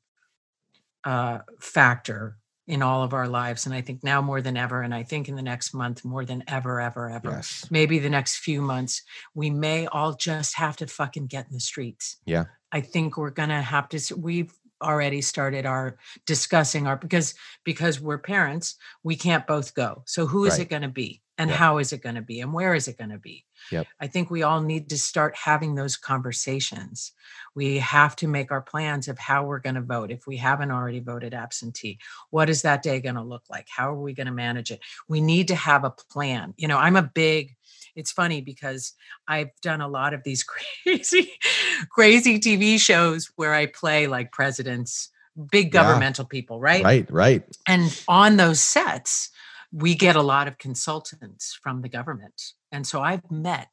uh, factor in all of our lives and i think now more than ever and i think in the next month more than ever ever ever Yes. maybe the next few months we may all just have to fucking get in the streets Yeah. i think we're gonna have to we've already started our discussing our because because we're parents we can't both go. So who is Right. it going to be and Yep. how is it going to be and where is it going to be? Yep. i think we all need to start having those conversations. We have to make our plans of how we're going to vote. If we haven't already voted absentee what is that day going to look like? How are we going to manage it? We need to have a plan. You know i'm a big it's funny because I've done a lot of these crazy, crazy TV shows where I play like presidents, big Yeah. governmental people, right? Right, right. And on those sets, we get a lot of consultants from the government. And so I've met,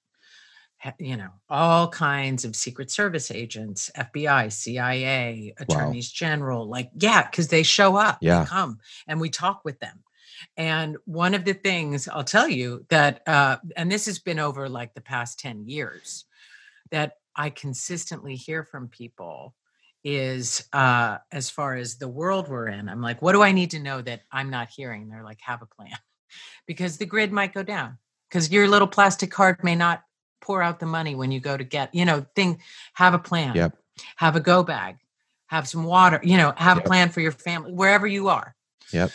you know, all kinds of Secret Service agents, FBI, CIA, attorneys general, like, yeah, because they show up, Yeah. they come, and we talk with them. And one of the things I'll tell you that, uh, and this has been over like the past 10 years, that I consistently hear from people is uh, as far as the world we're in, I'm like, what do I need to know that I'm not hearing? They're like, have a plan because the grid might go down because your little plastic card may not pour out the money when you go to get, you know, thing, have a plan, Yep. have a go bag, have some water, you know, have Yep. a plan for your family, wherever you are. Yep.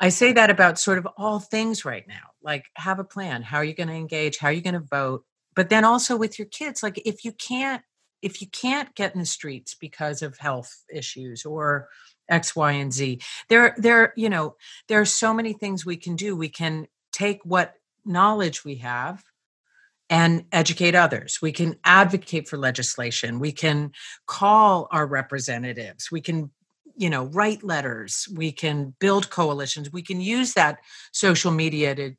I say that about sort of all things right now. Like, have a plan. How are you going to engage? How are you going to vote? But then also with your kids, like if you can't, if you can't get in the streets because of health issues or X, Y, and Z, there, there, you know, there are so many things we can do. We can take what knowledge we have and educate others. We can advocate for legislation. We can call our representatives. We can, you know, write letters. We can build coalitions. We can use that social media to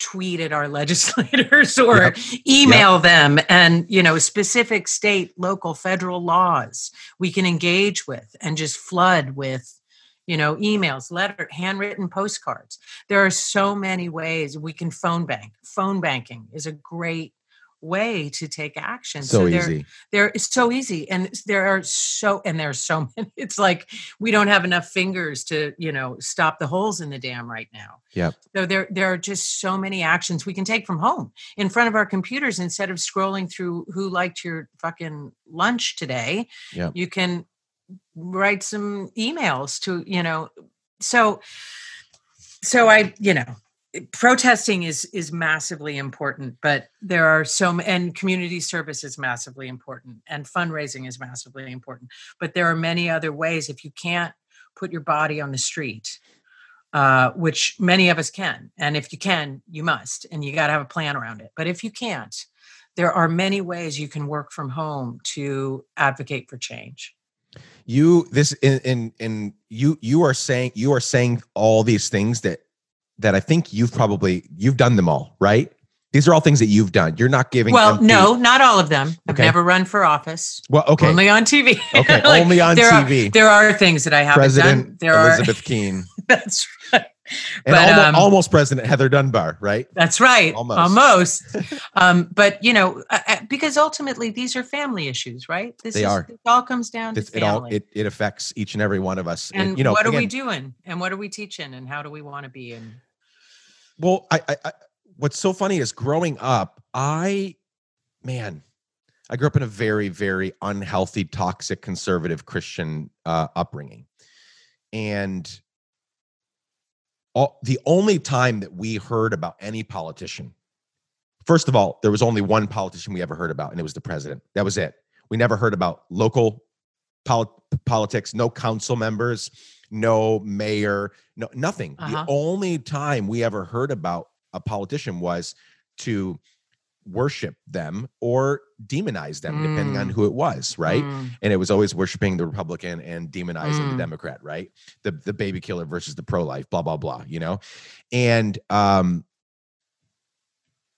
tweet at our legislators or Yep. email them and you know specific state local federal laws we can engage with and just flood with you know emails letter handwritten postcards there are so many ways we can phone bank phone banking is a great way to take action So, there, easy. there it's so easy and there are so and there's so many it's like we don't have enough fingers to you know stop the holes in the dam right now Yep. so there there are just so many actions we can take from home in front of our computers instead of scrolling through who liked your fucking lunch today Yep. you can write some emails to you know so so i you know protesting is is massively important but there are so and community service is massively important and fundraising is massively important but there are many other ways. If you can't put your body on the street uh, which many of us can and if you can you must and you got to have a plan around it but if you can't there are many ways you can work from home to advocate for change. You this in in in you you are saying you are saying all these things that that I think you've probably you've done them all, right? These are all things that you've done. You're not giving well no not all of them i've Okay. never run for office Well, okay. only on tv okay, Like, only on there TV. Are, there are things that I haven't President done. There Elizabeth Keane. That's right. and But, almo- um, almost President Heather Dunbar, right? That's right. Almost. Almost. um, but you know, uh, uh, because ultimately these are family issues, right? This They is, are. It all comes down It's, to it all it, it affects each and every one of us. and you know, what are we doing? And what are we teaching? And how do we want to be? And Well, I, I, I what's so funny is growing up, I man, I grew up in a very, very unhealthy, toxic, conservative Christian uh, upbringing, and all, the only time that we heard about any politician, first of all, there was only one politician we ever heard about, and it was the president. That was it. We never heard about local pol- politics, no council members, no mayor, no nothing. Uh-huh. The only time we ever heard about a politician was to worship them or demonize them, depending on Mm. who it was, right? Mm, And it was always worshiping the Republican and demonizing Mm. the Democrat, right? The the baby killer versus the pro life, blah blah blah, you know. And um,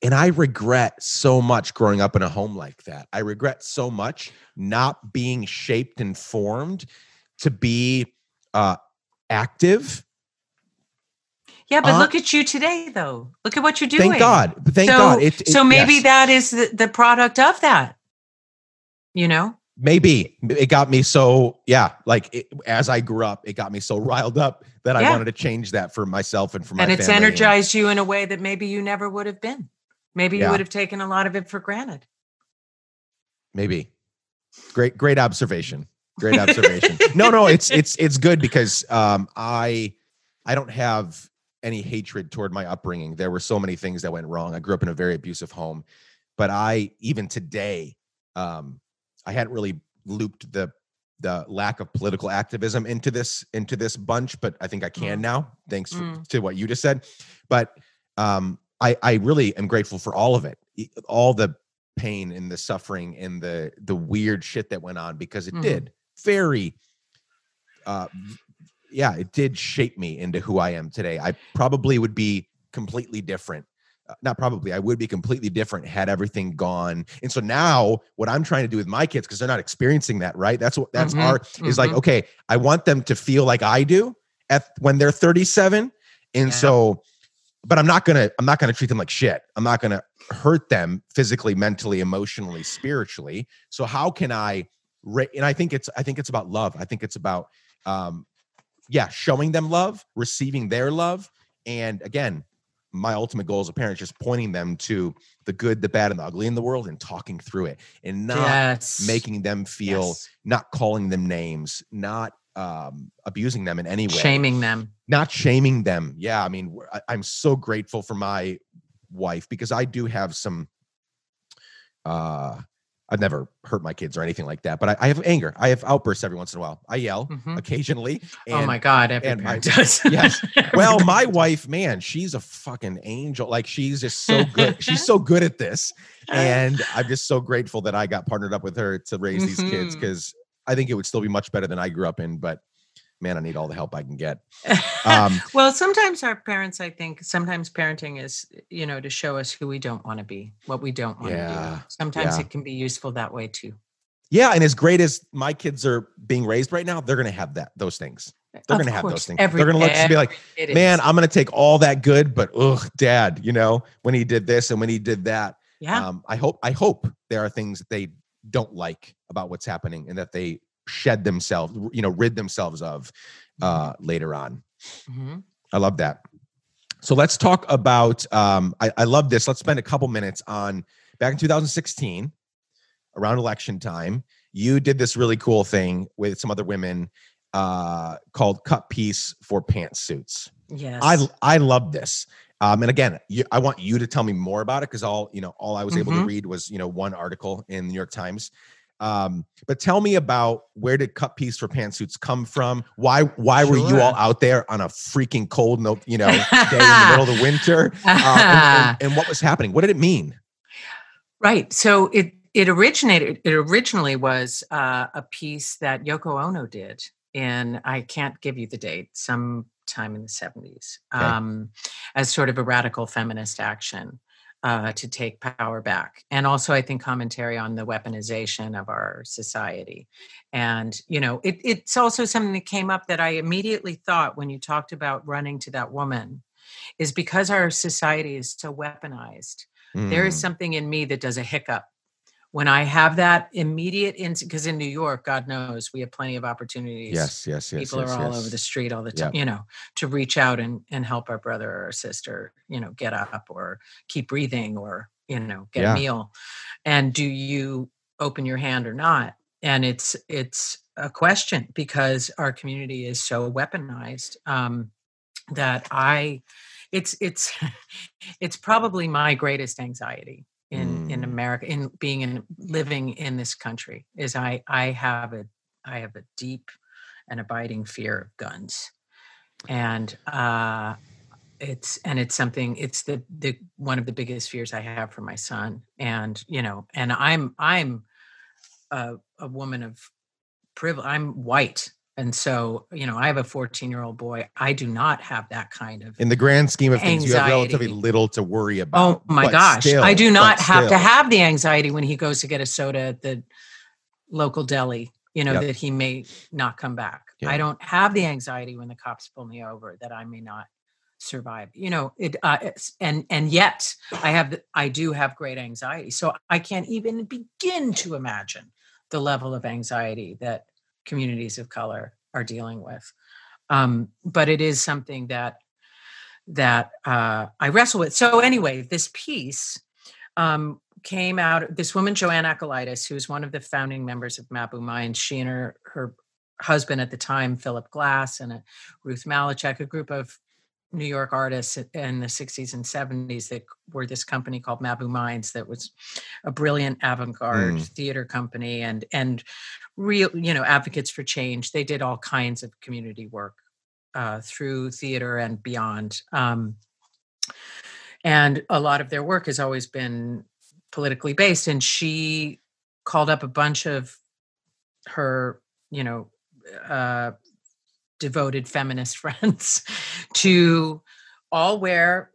and I regret so much growing up in a home like that. I regret so much not being shaped and formed to be uh, active. yeah, but Uh, look at you today, though. Look at what you're doing. Thank God. Thank so, God. It, it- so maybe yes. that is the, the product of that. You know, maybe it got me so yeah like it, as i grew up it got me so riled up that i wanted to change that for myself and for my and it's energized you in a way that maybe you never would have been. Maybe you would have taken a lot of it for granted. maybe great great observation great observation no no it's it's it's good because um i i don't have any hatred toward my upbringing. There were so many things that went wrong. I grew up in a very abusive home, but I even today, um, I hadn't really looped the the lack of political activism into this into this bunch, but I think I can Mm. now, thanks for- Mm. to what you just said. But um, I I really am grateful for all of it, all the pain and the suffering and the the weird shit that went on because it Mhm. did very uh yeah it did shape me into who i am today. I probably would be completely different uh, not probably i would be completely different had everything gone. And so now what i'm trying to do with my kids because they're not experiencing that right? That's what that's Mhm, our is like mhm. okay i want them to feel like i do at when they're 37 and Yeah. so but i'm not gonna i'm not gonna treat them like shit. I'm not gonna hurt them physically mentally emotionally spiritually. So how can i and i think it's i think it's about love i think it's about um yeah showing them love receiving their love and again my ultimate goal as a parent is just pointing them to the good the bad and the ugly in the world and talking through it and not yes. making them feel Yes. not calling them names not um abusing them in any way shaming them. not shaming them. Yeah, I mean, I'm so grateful for my wife because I do have some. uh I've never hurt my kids or anything like that, but I, I have anger. I have outbursts every once in a while. I yell Mhm. occasionally. oh my God, every and my- does. yes. Well, my wife, man, she's a fucking angel. Like she's just so good. she's so good at this, and I'm just so grateful that I got partnered up with her to raise these kids because I think it would still be much better than I grew up in. But man, I need all the help I can get. Um, well, sometimes our parents, I think, sometimes parenting is, you know, to show us who we don't want to be, what we don't want to Yeah, do. Sometimes yeah. it can be useful that way too. Yeah, and as great as my kids are being raised right now, they're gonna have that those things. They're gonna have those things. every- they're gonna look and be like, man. I'm gonna take all that good, but ugh, dad, you know, when he did this and when he did that. yeah. Um, I hope I hope there are things that they don't like about what's happening and that they shed themselves, you know, rid themselves of uh later on. Mhm. I love that. So let's talk about. Um, I, I love this. Let's spend a couple minutes on back in 2016, around election time. You did this really cool thing with some other women uh, called "Cut Piece for Pantsuits." Yes. I I love this. Um, and again, you, I want you to tell me more about it because all you know, all I was able to Mhm. read was you know one article in the New York Times. Um, but tell me about where did cut piece for pantsuits come from? Why why were you all out there on a freaking cold no you know day in the middle of the winter? Uh, and, and- and what was happening? What did it mean? Right. So it it originated. It originally was uh, a piece that Yoko Ono did, and I can't give you the date. Sometime in the seventies, Okay. um, as sort of a radical feminist action uh, to take power back, and also I think commentary on the weaponization of our society. And you know, it, it's also something that came up that I immediately thought when you talked about running to that woman, is because our society is so weaponized there is Mm, something in me that does a hiccup when I have that immediate. Because in New York, God knows, we have plenty of opportunities. yes, yes, yes. People yes, are all yes. over the street all the time, you know, to reach out and, and help our brother or sister, you know, get up or keep breathing or, you know, get Yeah. a meal. And do you open your hand or not? And it's it's a question because our community is so weaponized um, that I it's it's it's probably my greatest anxiety in in Mm. America in being in living in this country is I I have a I have a deep and abiding fear of guns. And uh it's and it's something it's the the one of the biggest fears I have for my son. And you know and I'm I'm a, a woman of privilege I'm white and so you know I have a 14 year old boy I do not have that kind of In the grand scheme of things, you have relatively Anxiety. little to worry about. Oh my gosh. still- I do not have to have the anxiety when he goes to get a soda at the local deli, you know, Yep. that he may not come back. Yeah. I don't have the anxiety when the cops pull me over that I may not survive. You know, it uh, and and yet I have I do have great anxiety. So I can't even begin to imagine the level of anxiety that communities of color are dealing with. Um, but it is something that that uh, I wrestle with. So anyway, this piece um, came out. This woman, JoAnne Akalaitis, who is one of the founding members of Mabou Mines, she and her her husband at the time, Philip Glass, and uh, Ruth Maleczech, a group of New York artists in the 60s and 70s that were this company called Mabou Mines that was a brilliant avant-garde mm. theater company and and real you know advocates for change. They did all kinds of community work uh, through theater and beyond. Um, and a lot of their work has always been politically based. And she called up a bunch of her, you know, uh, devoted feminist friends to all wear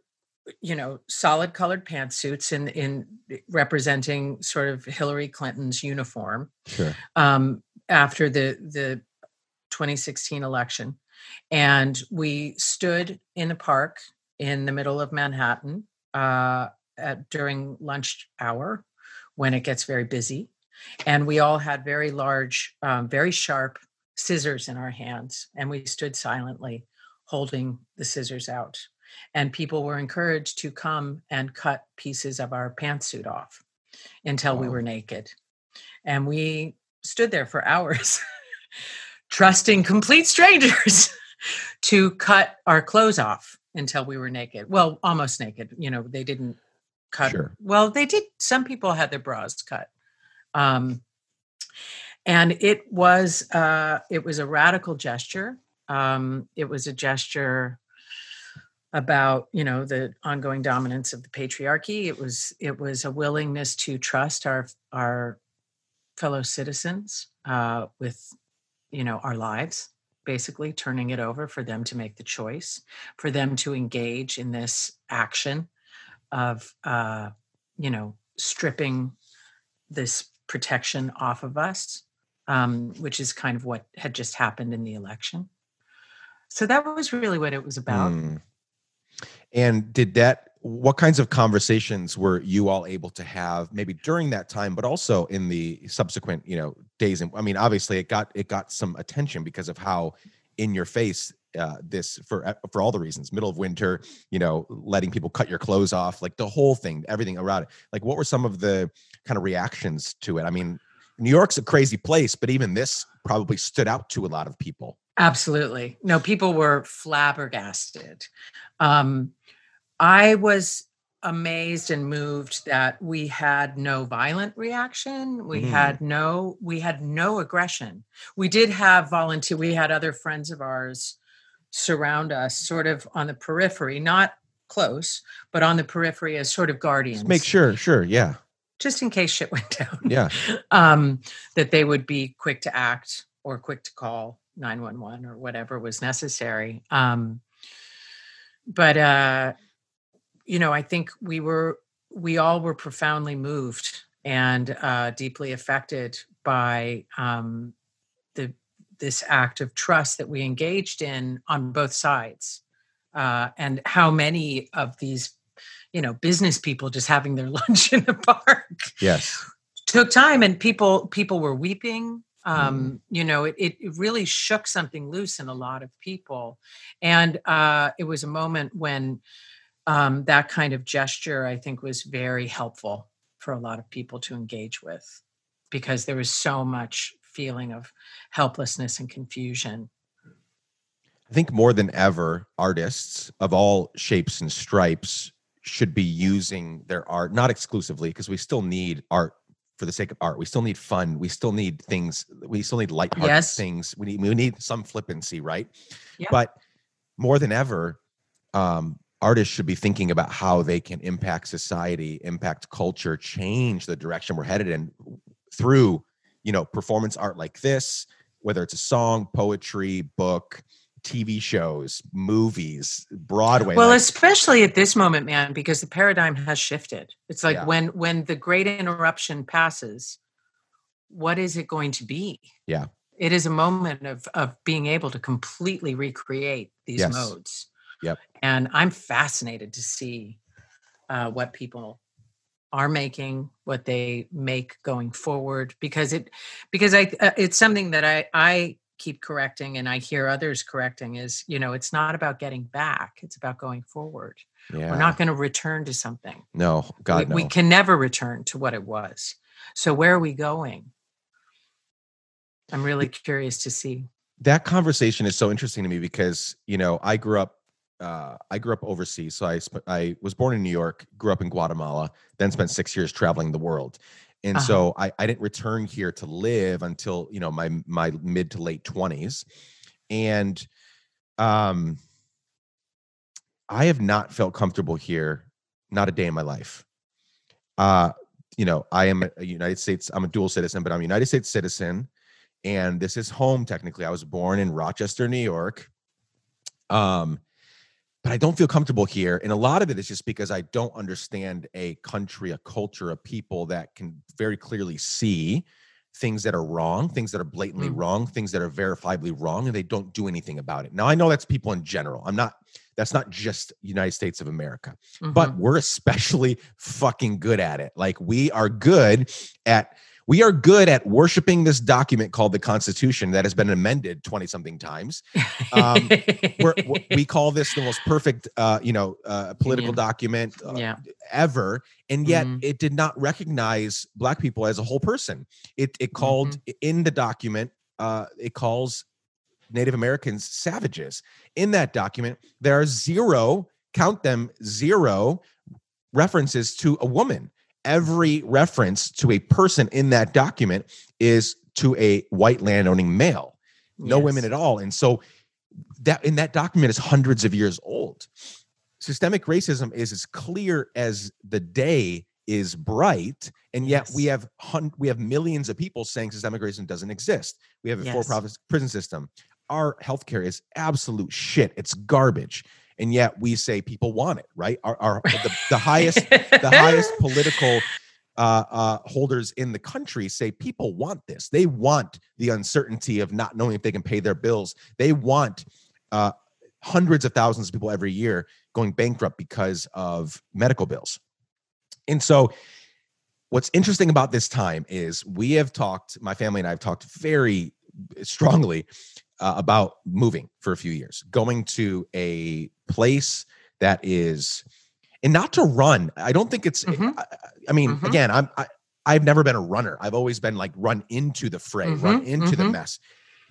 you know solid colored pantsuits in in representing sort of Hillary Clinton's uniform sure. um, after the the 2016 election and we stood in the park in the middle of Manhattan uh, at, during lunch hour when it gets very busy and we all had very large um, very sharp scissors in our hands and we stood silently holding the scissors out and people were encouraged to come and cut pieces of our pantsuit off until wow. we were naked and we stood there for hours trusting complete strangers to cut our clothes off until we were naked well almost naked you know they didn't cut sure. well they did some people had their bras cut um, and it was uh, it was a radical gesture. Um, it was a gesture about you know the ongoing dominance of the patriarchy. It was it was a willingness to trust our our fellow citizens uh, with you know our lives basically turning it over for them to make the choice for them to engage in this action of uh, you know stripping this protection off of us um, which is kind of what had just happened in the election. So that was really what it was about. Mm. And did that, what kinds of conversations were you all able to have maybe during that time, but also in the subsequent, you know, days? And I mean, obviously it got, it got some attention because of how in your face uh, this for uh, for all the reasons middle of winter you know letting people cut your clothes off like the whole thing everything around it like what were some of the kind of reactions to it i mean New York's a crazy place, but even this probably stood out to a lot of people. Absolutely. No, people were flabbergasted. Um, I was amazed and moved that we had no violent reaction we mm. had no we had no aggression we did have volunteer we had other friends of ours surround us sort of on the periphery not close but on the periphery as sort of guardians Just make sure sure yeah just in case shit went down. Yeah. um, that they would be quick to act or quick to call 911 or whatever was necessary. Um, but, uh, you know, I think we were, we all were profoundly moved and uh, deeply affected by um, the this act of trust that we engaged in on both sides, uh, and how many of these you know business people just having their lunch in the park. Yes. Took time and people people were weeping. Um mm. you know it, it really shook something loose in a lot of people. And uh it was a moment when um that kind of gesture i think was very helpful for a lot of people to engage with because there was so much feeling of helplessness and confusion. I think more than ever, artists of all shapes and stripes should be using their art, not exclusively, because we still need art for the sake of art. We still need fun. We still need things. We still need lighthearted yes. things. We need we need some flippancy, right? Yeah. But more than ever, um, artists should be thinking about how they can impact society, impact culture, change the direction we're headed in through, you know, performance art like this, whether it's a song, poetry, book, TV shows, movies, Broadway. Well, like- especially at this moment, man, because the paradigm has shifted. It's like yeah. when when the great interruption passes, what is it going to be? Yeah. It is a moment of of being able to completely recreate these yes. modes. Yep. And I'm fascinated to see uh, what people are making, what they make going forward, because it because I uh, it's something that I I keep correcting and I hear others correcting is, you know, it's not about getting back, it's about going forward. Yeah. We're not going to return to something. No, God, we, no. we can never return to what it was. So where are we going? I'm really curious to see. That conversation is so interesting to me because, you know, I grew up uh, I grew up overseas. So I sp- I was born in New York, grew up in Guatemala, then spent six years traveling the world. And Uh-huh. so I, I didn't return here to live until you know my my mid to late twenties, and um, I have not felt comfortable here, not a day in my life. Uh, you know, I am a United States. I'm a dual citizen, but I'm a United States citizen, and this is home technically. I was born in Rochester, New York. Um, but I don't feel comfortable here. And a lot of it is just because I don't understand a country, a culture, a people that can very clearly see things that are wrong, things that are blatantly Mm. wrong, things that are verifiably wrong, and they don't do anything about it. Now I know that's people in general. I'm not, that's not just United States of America, but Mhm. we're especially fucking good at it. Like we are good at we are good at worshiping this document called the Constitution that has been amended 20 something times. um, we call this the most perfect, uh, you know, uh, political Yeah. document uh, yeah. ever, and yet Mhm. it did not recognize black people as a whole person. It it called Mm-hmm. in the document, uh, it calls Native Americans savages. In that document, there are zero, count them, zero references to a woman. Every reference to a person in that document is to a white landowning male no women at all. And so that in that document is hundreds of years old. Systemic racism is as clear as the day is bright, and yet we have hun- we have millions of people saying systemic racism doesn't exist. We have a Yes. for-profit prison system. Our healthcare is absolute shit. It's garbage, and yet we say people want it. Right? Our, our the, the highest the highest political uh, uh, holders in the country say people want this. They want the uncertainty of not knowing if they can pay their bills. They want uh, hundreds of thousands of people every year going bankrupt because of medical bills. And so, what's interesting about this time is we have talked, my family and I have talked very strongly uh, about moving for a few years, going to a place that is, and not to run. I don't think it's. Mhm. I, I mean, Mhm. again, I'm. I, I've never been a runner. I've always been like run into the fray, run Mhm, into the mhm. mess.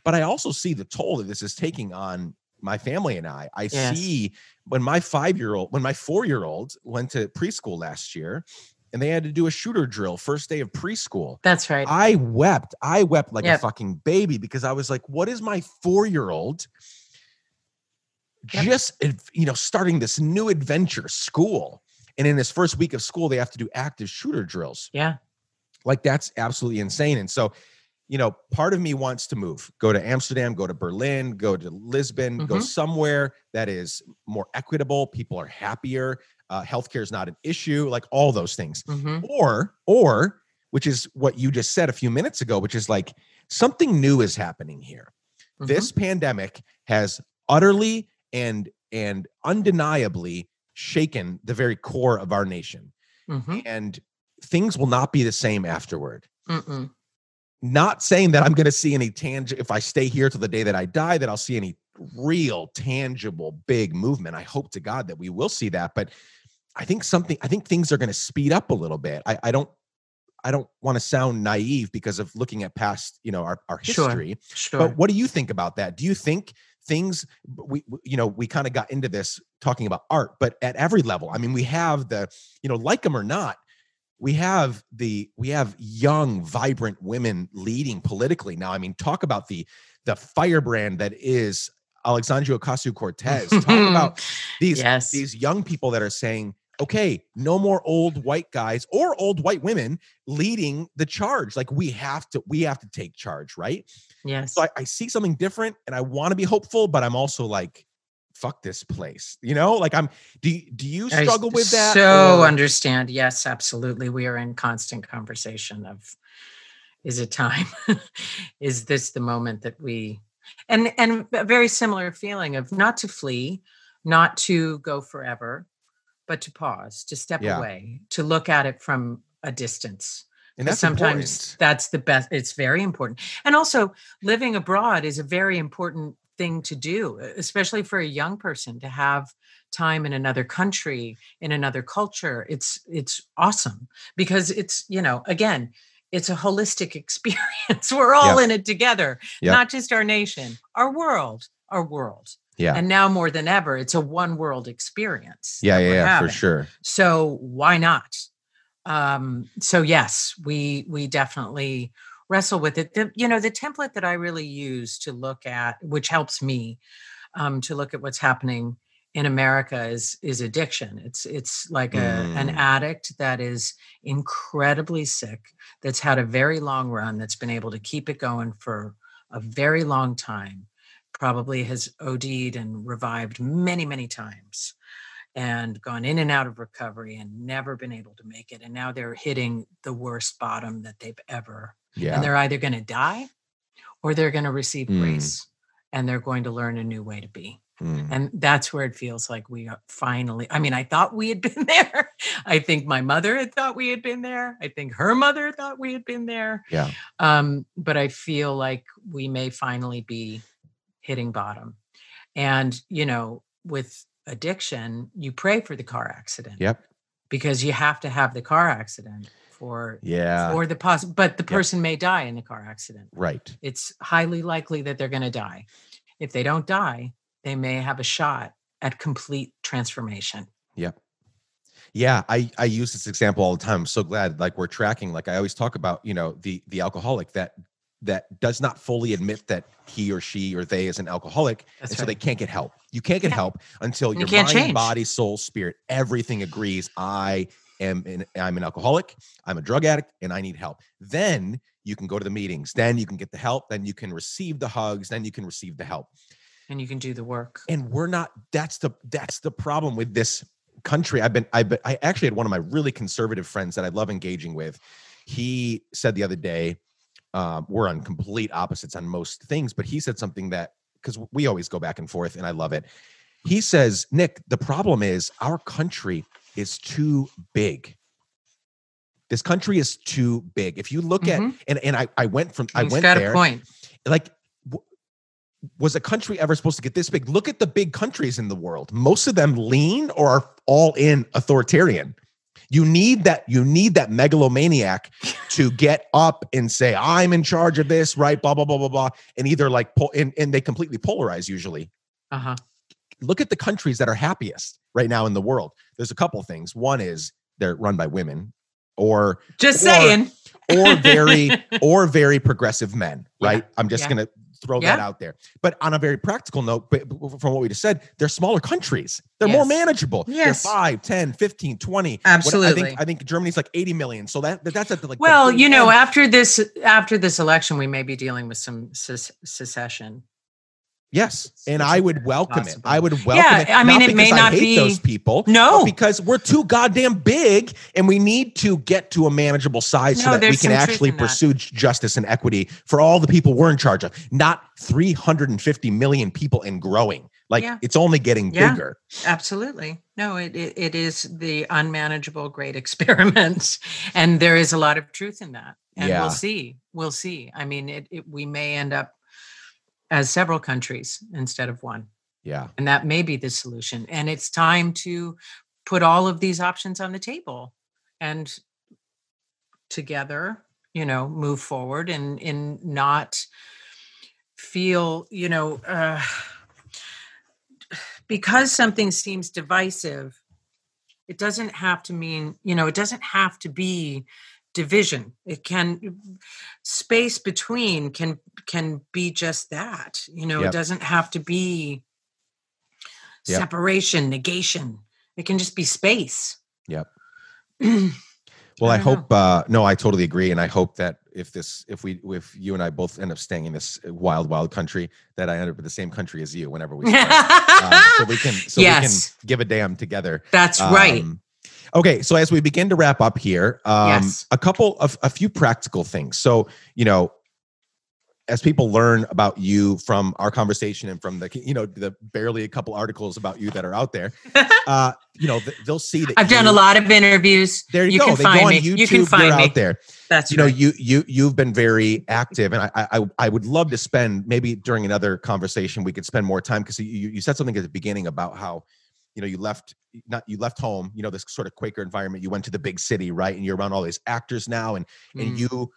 But I also see the toll that this is taking on my family and I. I Yes. see when my five year old, when my four year old went to preschool last year, and they had to do a shooter drill first day of preschool. That's right. I wept. I wept like a fucking baby because I was like, what is my four year old Yep. just, you know, starting this new adventure, school? And in his first week of school, they have to do active shooter drills. yeah. Like that's absolutely insane. And so, you know, part of me wants to move, go to Amsterdam, go to Berlin, go to Lisbon, go Mhm. somewhere that is more equitable. People are happier. Uh, healthcare is not an issue, like all those things. Hmm or or which is what you just said a few minutes ago which is like something new is happening here. Mm-hmm. this pandemic has utterly and and undeniably shaken the very core of our nation. Hmm and things will not be the same afterward. Mm-mm. not saying that i'm going to see any tangible if i stay here till the day that i die that i'll see any real tangible big movement. I hope to god that we will see that but i think something i think things are going to speed up a little bit i, I don't i don't want to sound naive because of looking at past you know our, our history Sure. sure. but what do you think about that do you think things we you know we kind of got into this talking about art but at every level i mean we have the you know like them or not we have the we have young vibrant women leading politically now i mean talk about the the firebrand that is alexandria ocasio-cortez talk about these yes. these young people that are saying okay no more old white guys or old white women leading the charge like we have to we have to take charge right yes. so I, I see something different and I want to be hopeful, but I'm also like, fuck this place. You know, like I'm do you, do you I struggle with that? So or- understand. Yes, absolutely. We are in constant conversation of is it time? is this the moment that we and and a very similar feeling of not to flee, not to go forever, but to pause, to step Yeah. away, to look at it from a distance. and that's sometimes important. that's the best it's very important and also living abroad is a very important thing to do especially for a young person to have time in another country in another culture it's it's awesome because it's you know again it's a holistic experience we're all Yep. in it together Yep. not just our nation our world our world Yeah. And now more than ever, it's a one world experience. yeah, yeah, yeah, for sure. So why not? Um, so yes, we we definitely wrestle with it. The, you know, the template that I really use to look at, which helps me um, to look at what's happening in America is is addiction. It's it's like a an Mm. addict that is incredibly sick, that's had a very long run, that's been able to keep it going for a very long time, probably has OD'd and revived many, many times and gone in and out of recovery and never been able to make it. And now they're hitting the worst bottom that they've ever. Yeah. And they're either going to die or they're going to receive Mm. grace and they're going to learn a new way to be. Mm. And that's where it feels like we are finally. I mean, I thought we had been there. I think my mother had thought we had been there. I think her mother thought we had been there. Yeah. Um, but I feel like we may finally be hitting bottom. And, you know, with addiction, you pray for the car accident Yep. because you have to have the car accident for Yeah. or the pos but the Yep. person may die in the car accident. right. It's highly likely that they're going to die. If they don't die, they may have a shot at complete transformation. Yep. Yeah, I I use this example all the time. I'm so glad like we're tracking. Like I always talk about, you know, the the alcoholic that that does not fully admit that he or she or they is an alcoholic, That's and so they can't get help. You can't get Yeah. help until You your can't mind, change. body, soul, spirit, everything agrees. I am an, I'm an alcoholic. I'm a drug addict, and I need help. Then you can go to the meetings. Then you can get the help. Then you can receive the hugs. Then you can receive the help and you can do the work. and we're not that's the that's the problem with this country i've been i've been i actually had one of my really conservative friends that i love engaging with he said the other day um, we're on complete opposites on most things but he said something that because we always go back and forth and i love it. He says nick the problem is our country is too big. This country is too big. If you look at Mhm. and and i i went from i went got there a point. like was a country ever supposed to get this big? Look at the big countries in the world. Most of them lean or are all in authoritarian you need that you need that megalomaniac to get up and say i'm in charge of this right blah blah blah blah blah and either like pull and, and they completely polarize usually Uh-huh. look at the countries that are happiest right now in the world there's a couple things one is they're run by women or Just Or- saying. or very or very progressive men, Yeah, right? I'm just yeah. going throw that out there. But on a very practical note, but from what we just said, they're smaller countries. They're more manageable. Yes. They're 5, 10, 15, 20. What- I Absolutely. think I think Germany's like 80 million. So that that's at the like well, big you know, end. after this after this election, we may be dealing with some secession. Yes. And I would welcome it. I would welcome Yeah, it. I mean, not it may not I hate be- those people. No, because we're too goddamn big and we need to get to a manageable size so that we can actually in that. pursue justice and equity for all the people we're in charge of, not 350 million people and growing. Like Yeah. it's only getting Yeah. bigger. absolutely. No, it, it it is the unmanageable great experiment, and there is a lot of truth in that. And Yeah. we'll see. We'll see. I mean, it, it we may end up as several countries instead of one. Yeah. and that may be the solution and it's time to put all of these options on the table and together you know move forward and and not feel you know uh, because something seems divisive it doesn't have to mean you know it doesn't have to be division it can space between can can be just that you know Yep. it doesn't have to be Yep. separation negation it can just be space Yep. well I, know. hope uh no, I totally agree. And I hope that if this if we if you and I both end up staying in this wild, wild country, that I end up in the same country as you whenever we start. um, so we can so Yes. we can give a damn together. that's right Um, Okay, so as we begin to wrap up here, um, Yes. a couple of a few practical things. So you know, as people learn about you from our conversation and from the you know the barely a couple articles about you that are out there, uh, you know they'll see that i've done a lot of interviews There you, You go. can they find go on me. YouTube. You can find you're me. out there. that's You know, right. you you you've been very active, and I I I would love to spend maybe during another conversation we could spend more time because you you said something at the beginning about how you know you left not you left home you know this sort of quaker environment you went to the big city right and you're around all these actors now and and Mm. you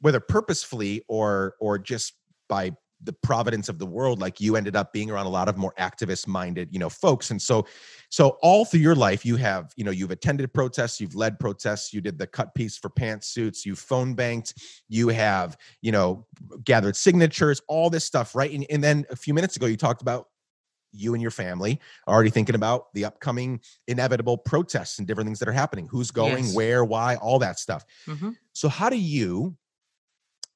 whether purposefully or or just by the providence of the world like you ended up being around a lot of more activist minded you know folks and so so all through your life you have you know you've attended protests you've led protests you did the cut piece for pantsuits you phone banked you have you know gathered signatures all this stuff right and, and then a few minutes ago you talked about you and your family are already thinking about the upcoming inevitable protests and different things that are happening who's going Yes. where why all that stuff Mhm. so how do you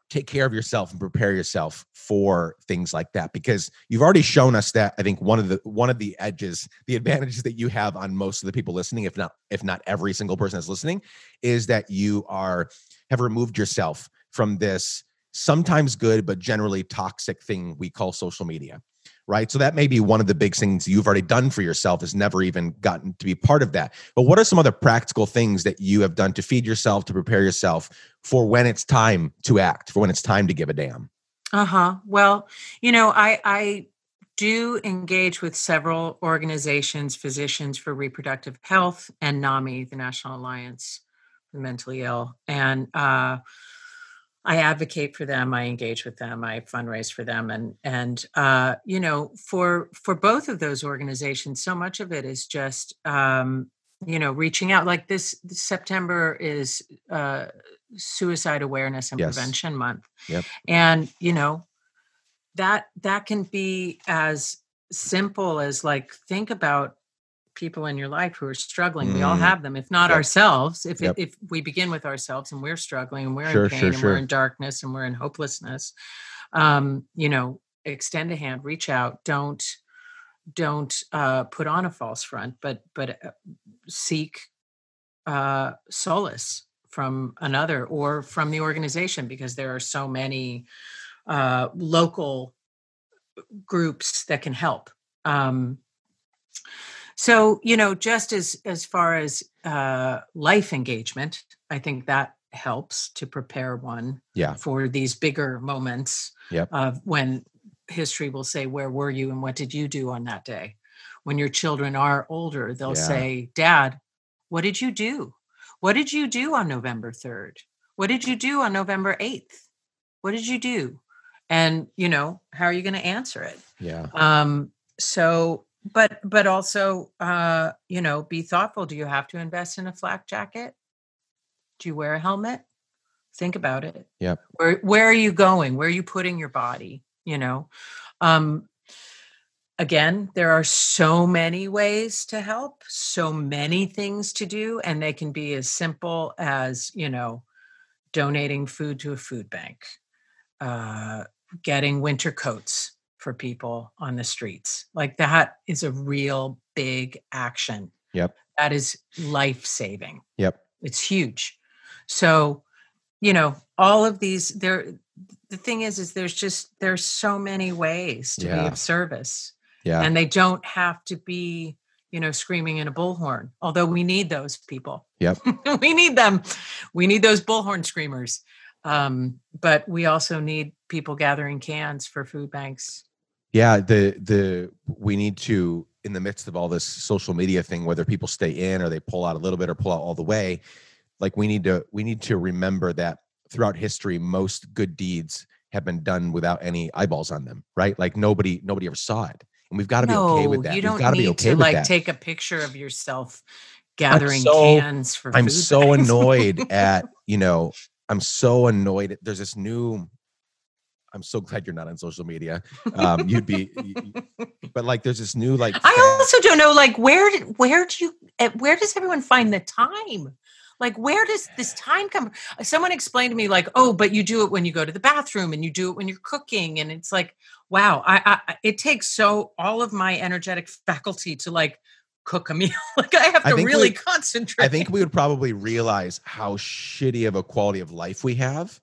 take care of yourself and prepare yourself for things like that because you've already shown us that i think one of the one of the edges the advantages that you have on most of the people listening if not if not every single person that's listening is that you are have removed yourself from this sometimes good but generally toxic thing we call social media right so that may be one of the big things you've already done for yourself is never even gotten to be part of that but what are some other practical things that you have done to feed yourself to prepare yourself for when it's time to act for when it's time to give a damn Uh-huh. Well, you know, I I do engage with several organizations, physicians for reproductive health and NAMI, the National Alliance for Mentally Ill. And uh I advocate for them, I engage with them, I fundraise for them and and uh you know, for for both of those organizations so much of it is just um you know, reaching out like this, this September is uh suicide awareness and Yes. prevention month. Yep. And, you know, that that can be as simple as like think about people in your life who are struggling. We all Mm. have them, if not Yep. ourselves. If Yep. if we begin with ourselves and we're struggling and we're Sure, in pain sure, and sure. we're in darkness and we're in hopelessness, um, you know, extend a hand, reach out. Don't don't uh, put on a false front, but but uh, seek uh, solace from another or from the organization because there are so many uh, local groups that can help. Um, so you know, just as as far as uh, life engagement, I think that helps to prepare one yeah. for these bigger moments Yep. of when history will say where were you and what did you do on that day? When your children are older they'll Yeah. say dad what did you do? What did you do on november 3rd what did you do on november 8th what did you do? And you know how are you going to answer it? Yeah. Um so but but also uh you know be thoughtful do you have to invest in a flak jacket? Do you wear a helmet? Think about it. Yeah where where are you going? Where are you putting your body you know? Um again there are so many ways to help so many things to do and they can be as simple as you know donating food to a food bank uh getting winter coats for people on the streets. Like that is a real big action. Yep. that is life saving Yep. it's huge. So you know all of these there the thing is is there's just there's so many ways to be of service yeah. and they don't have to be you know screaming in a bullhorn although we need those people. Yep. we need them. We need those bullhorn screamers. Um but we also need people gathering cans for food banks yeah the the we need to in the midst of all this social media thing whether people stay in or they pull out a little bit or pull out all the way like we need to we need to remember that throughout history most good deeds have been done without any eyeballs on them right? Like nobody nobody ever saw it. And we've got to be okay with that. you we've don't got to need be okay to with like that. take a picture of yourself gathering so- cans for i'm so annoyed at you know i'm so annoyed there's this new i'm so glad you're not on social media um you'd be but like there's this new like I also don't know, like, where did where do you eh, where does everyone find the time? Like, where does this time come? from? Someone explained to me, like, oh, but you do it when you go to the bathroom, and you do it when you're cooking, and it's like, wow, I, I it takes so all of my energetic faculty to like cook a meal. like, I have to we really concentrate. I think we would probably realize how shitty of a quality of life we have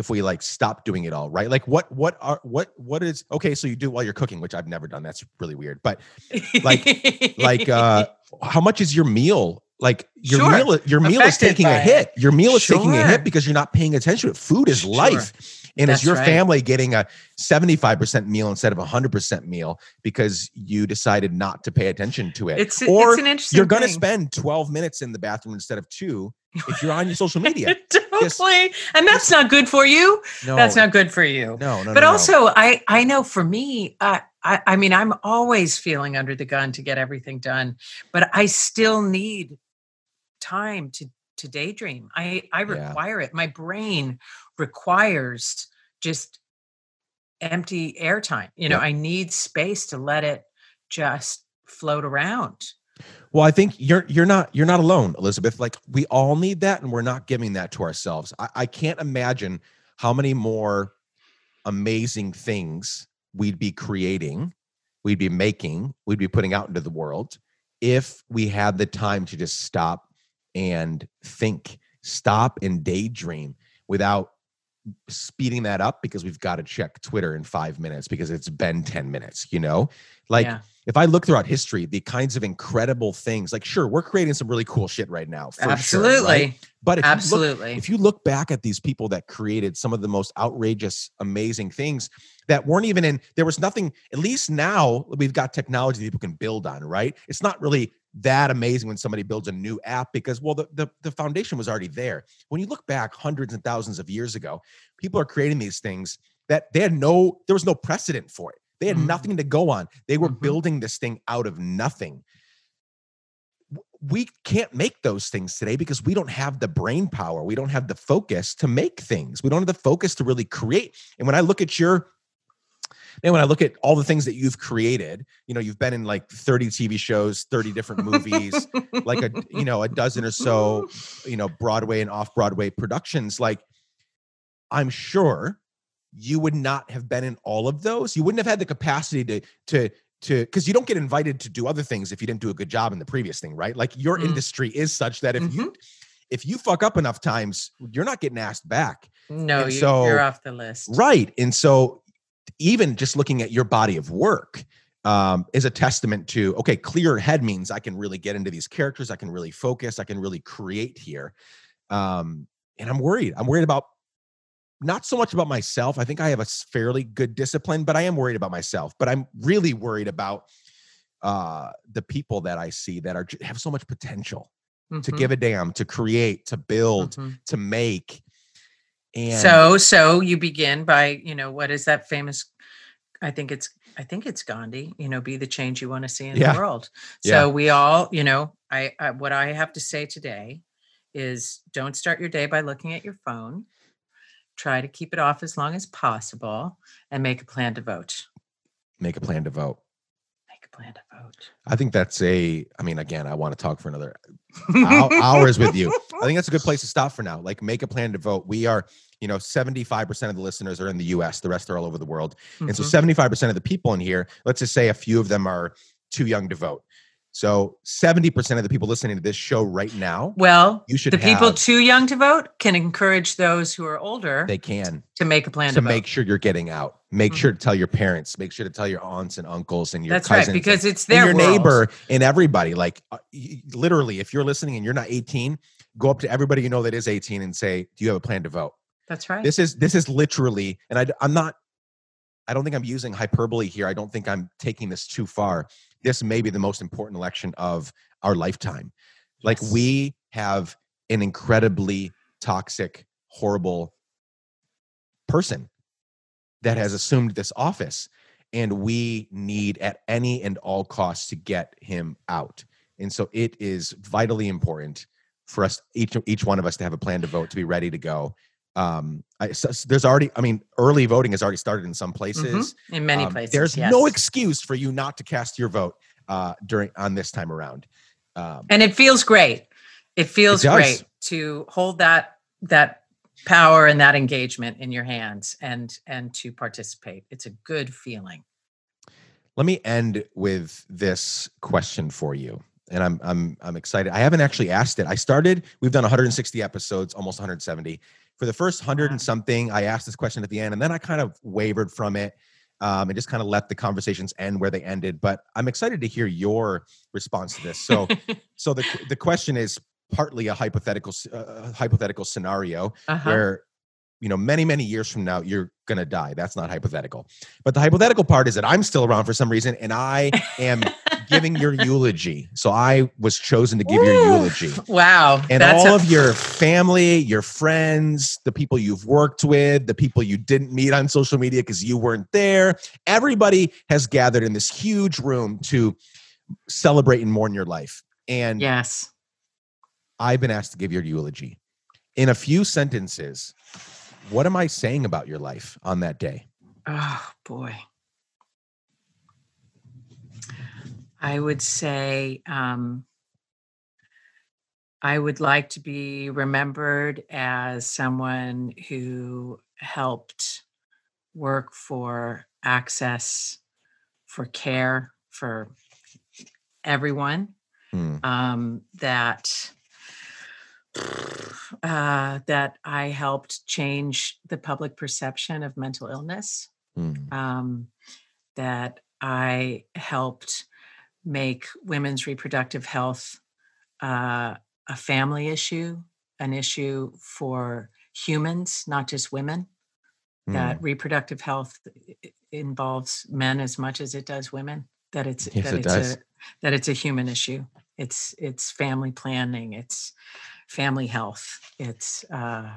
if we like stop doing it all, right? Like what what are what what is okay, so you do it while you're cooking, which I've never done. That's really weird. But like- like uh how much is your meal? Like your Sure. meal your meal is taking a hit. Your meal is taking a hit because you're not paying attention to it. Food is Sure. life. And That's is your right. family getting a 75% meal instead of a 100% meal because you decided not to pay attention to it? It's or it's an interesting. you're going to spend 12 minutes in the bathroom instead of two if you're on your social media. totally, and that's not good for you. No, That's not good for you. no, no, but no, no. also i i know for me I, I i mean i'm always feeling under the gun to get everything done but i still need time to to daydream i i Yeah. require it my brain requires just empty airtime you know Yep. i need space to let it just float around Well, I think you're you're not you're not alone, Elizabeth. Like we all need that, and we're not giving that to ourselves. I, I can't imagine how many more amazing things we'd be creating, we'd be making, we'd be putting out into the world if we had the time to just stop and think, stop and daydream without speeding that up because we've got to check Twitter in five minutes because it's been 10 minutes, you know? Like yeah if I look throughout history, the kinds of incredible things, like sure, we're creating some really cool shit right now. For absolutely Sure, right? But if you look absolutely if you look back at these people that created some of the most outrageous, amazing things that weren't even in, there was nothing, at least now we've got technology that people can build on, right? It's not really that amazing when somebody builds a new app because, well, the, the, the foundation was already there. When you look back hundreds and thousands of years ago, people are creating these things that they had no, there was no precedent for it. They had Mhm. nothing to go on. They were Mhm. building this thing out of nothing we can't make those things today because we don't have the brain power. We don't have the focus to make things. We don't have the focus to really create. And when I look at your and when I look at all the things that you've created, you know, you've been in like 30 TV shows, 30 different movies, like a you know, a dozen or so, you know, Broadway and off-Broadway productions, like I'm sure you would not have been in all of those. You wouldn't have had the capacity to to to because you don't get invited to do other things if you didn't do a good job in the previous thing, right? Like your Mm. industry is such that if Mm-hmm. you if you fuck up enough times, you're not getting asked back. no you, so- you're off the list Right. And so even just looking at your body of work um, is a testament to okay, clear head means I can really get into these characters, I can really focus, I can really create here. Um, and I'm worried. I'm worried about not so much about myself. I think I have a fairly good discipline, but I am worried about myself. But I'm really worried about uh, the people that I see that are have so much potential to Mhm, give a damn, to create, to build, mhm. to make. And so so you begin by you know what is that famous i think it's i think it's gandhi you know be the change you want to see in Yeah. the world Yeah. so we all you know I, I what i have to say today is don't start your day by looking at your phone try to keep it off as long as possible and make a plan to vote make a plan to vote. Plan to vote I think that's a. I mean, again, I want to talk for another hou- hours with you. I think that's a good place to stop for now. Like, make a plan to vote. We are, you know, seventy-five percent of the listeners are in the U.S. The rest are all over the world, and so Mhm. seventy-five percent of the people in here, let's just say a few of them are too young to vote. So seventy percent of the people listening to this show right now, well you should the people have- too young to vote can encourage those who are older they can to make a plan to to, make sure you're getting out. Make Mhm. sure to tell your parents. Make sure to tell your aunts and uncles and your That's cousins right, and- because it's and their your world. neighbor and everybody. Like uh, literally, if you're listening and you're not 18, go up to everybody you know that is 18 and say, "Do you have a plan to vote?" That's right. This is this is literally, and I, I'm not. I don't think I'm using hyperbole here. I don't think I'm taking this too far. This may be the most important election of our lifetime. Like we have an incredibly toxic, horrible person that has assumed this office and we need at any and all costs to get him out. And so it is vitally important for us each each one of us to have a plan to vote to be ready to go um I, s- s- there's already i mean early voting has already started in some Mhm. places in many Um, places. there's no excuse for you not to cast your vote uh during on this time around um and it feels great. It feels does. great to hold that that power and that engagement in your hands and and to participate. It's a good feeling. Let me end with this question for you. And I'm I'm I'm excited. I haven't actually asked it. I started, we've done 160 episodes, almost 170. For the first 100 and something, I asked this question at the end and then I kind of wavered from it. Um, and just kind of let the conversations end where they ended. But I'm excited to hear your response to this. So, so the the question is partly a hypothetical uh, hypothetical scenario uh-huh. where you know, many, many years from now, you're going to die. That's not hypothetical. But the hypothetical part is that I'm still around for some reason and I am giving your eulogy. So I was chosen to give Ooh, your eulogy. Wow. And all a- of your family, your friends, the people you've worked with, the people you didn't meet on social media because you weren't there, everybody has gathered in this huge room to celebrate and mourn your life. And yes, I've been asked to give your eulogy. In a few sentences, what am I saying about your life on that day? Oh, boy. I would say um, I would like to be remembered as someone who helped work for access, for care for everyone. Hmm. Um, that uh, that I helped change the public perception of mental illness. Hmm. Um, that I helped make women's reproductive health uh, a family issue, an issue for humans, not just women. Mm. That reproductive health involves men as much as it does women. That it's yes, that it it's does. a that it's a human issue. It's it's family planning. It's family health. It's uh,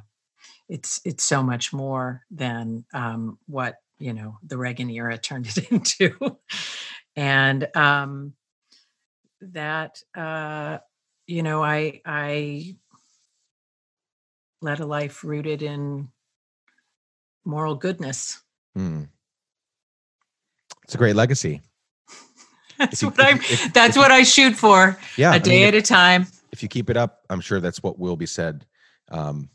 it's it's so much more than um, what you know the Reagan era turned it into and um, that uh, you know I I led a life rooted in moral goodness. Hmm. It's a great legacy. that's you, what I. That's if what I shoot for. Yeah, a day I mean, at if, a time. If you keep it up, I'm sure that's what will be said. Um,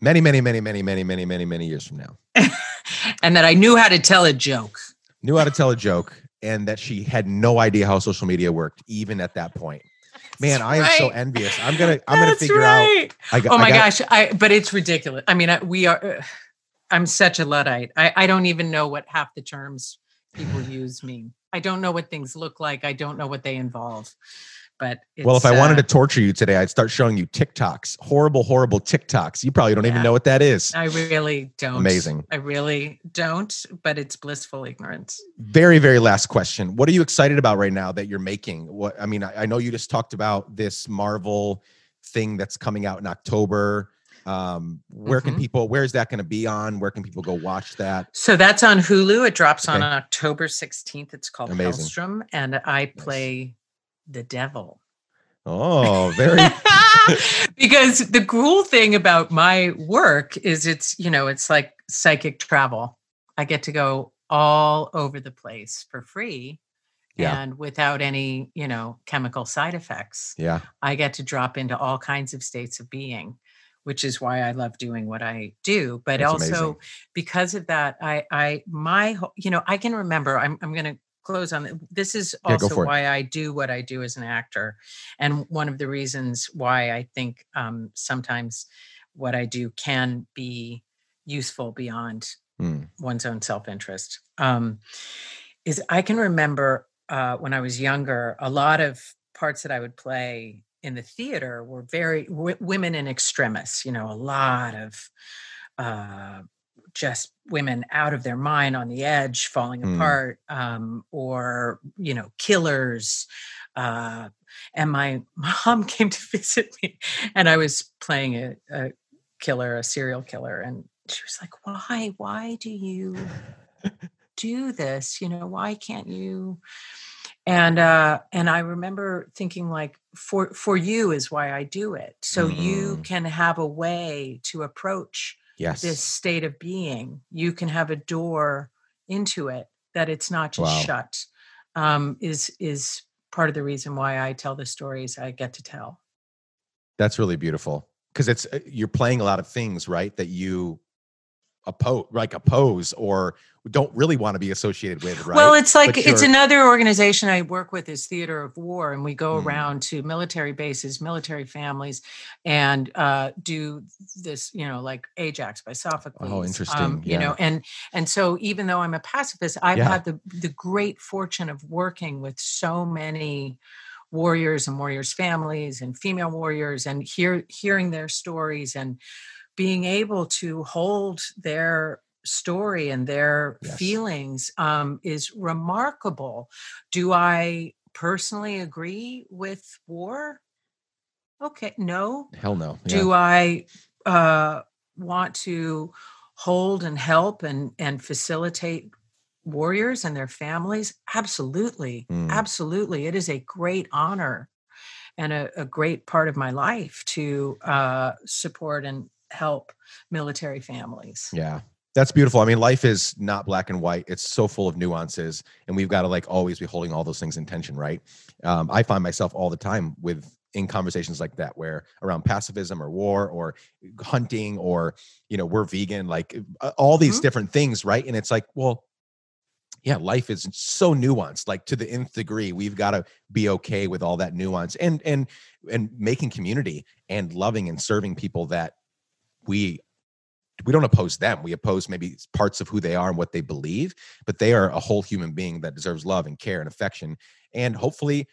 many, many, many, many, many, many, many, many years from now. and that I knew how to tell a joke. Knew how to tell a joke and that she had no idea how social media worked even at that point. Man, I am right. so envious. I'm gonna I'm That's gonna figure right. out. I, oh my I got, gosh, I but it's ridiculous. I mean, I, we are. Uh, I'm such a luddite. I, I don't even know what half the terms people use mean. I don't know what things look like. I don't know what they involve. But well, if I uh, wanted to torture you today, I'd start showing you TikToks, horrible, horrible TikToks. You probably don't yeah, even know what that is. I really don't. Amazing. I really don't, but it's blissful ignorance. Very, very last question. What are you excited about right now that you're making? What I mean, I, I know you just talked about this Marvel thing that's coming out in October um where mm-hmm. can people where is that going to be on where can people go watch that so that's on hulu it drops okay. on october 16th it's called Amazing. Helstrom, and i play the devil. Oh, very. because the cool thing about my work is it's, you know, it's like psychic travel. I get to go all over the place for free yeah. and without any, you know, chemical side effects. Yeah. I get to drop into all kinds of states of being, which is why I love doing what I do. But That's also amazing. because of that, I I my you know, I can remember I'm I'm going to close on it. This is also yeah, why I do what I do as an actor, and one of the reasons why I think um, sometimes what I do can be useful beyond mm. one's own self interest. Um, is I can remember uh, when I was younger, a lot of parts that I would play in the theater were very w- women in extremis. You know, a lot of uh, just women out of their mind on the edge falling mm. apart um, or you know killers uh, and my mom came to visit me and i was playing a, a killer a serial killer and she was like why why do you do this you know why can't you and uh and i remember thinking like for for you is why i do it so mm. you can have a way to approach yes. this state of being you can have a door into it that it's not just wow. shut um, is is part of the reason why i tell the stories i get to tell that's really beautiful because it's uh, you're playing a lot of things right that you oppose like oppose or don't really want to be associated with right well it's like it's another organization i work with is theater of war and we go mm. around to military bases military families and uh, do this you know like ajax by sophocles oh interesting um, yeah. you know and and so even though i'm a pacifist i've yeah. had the the great fortune of working with so many warriors and warriors families and female warriors and hear hearing their stories and being able to hold their story and their Yes. feelings um, is remarkable. Do I personally agree with war? Okay, no. Hell no. Do I uh, want to hold and help and and facilitate warriors and their families? Absolutely, Mm. absolutely. It is a great honor and a, a great part of my life to uh, support and help military families. Yeah. That's beautiful. I mean, life is not black and white. It's so full of nuances, and we've got to like always be holding all those things in tension, right? Um, I find myself all the time with in conversations like that, where around pacifism or war or hunting or you know we're vegan, like all these Mhm. different things, right? And it's like, well, yeah, life is so nuanced, like to the nth degree. We've got to be okay with all that nuance and and and making community and loving and serving people that we we don't oppose them. We oppose maybe parts of who they are and what they believe, but they are a whole human being that deserves love and care and affection. And hopefully,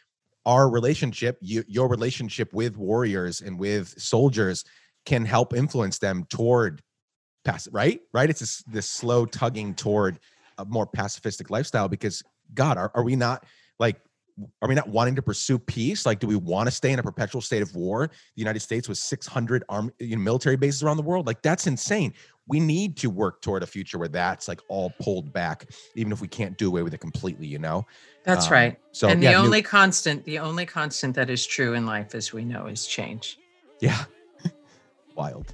our relationship, you, your relationship with warriors and with soldiers, can help influence them toward pass. Right, right. It's this this slow tugging toward a more pacifistic lifestyle. Because God, are, are we not like? Are we not wanting to pursue peace? Like, do we want to stay in a perpetual state of war? The United States with 600 arm, you know, military bases around the world. Like, that's insane. We need to work toward a future where that's like all pulled back, even if we can't do away with it completely. You know. That's Um, right. So and yeah, the new- only constant, the only constant that is true in life, as we know, is change. Yeah. Wild.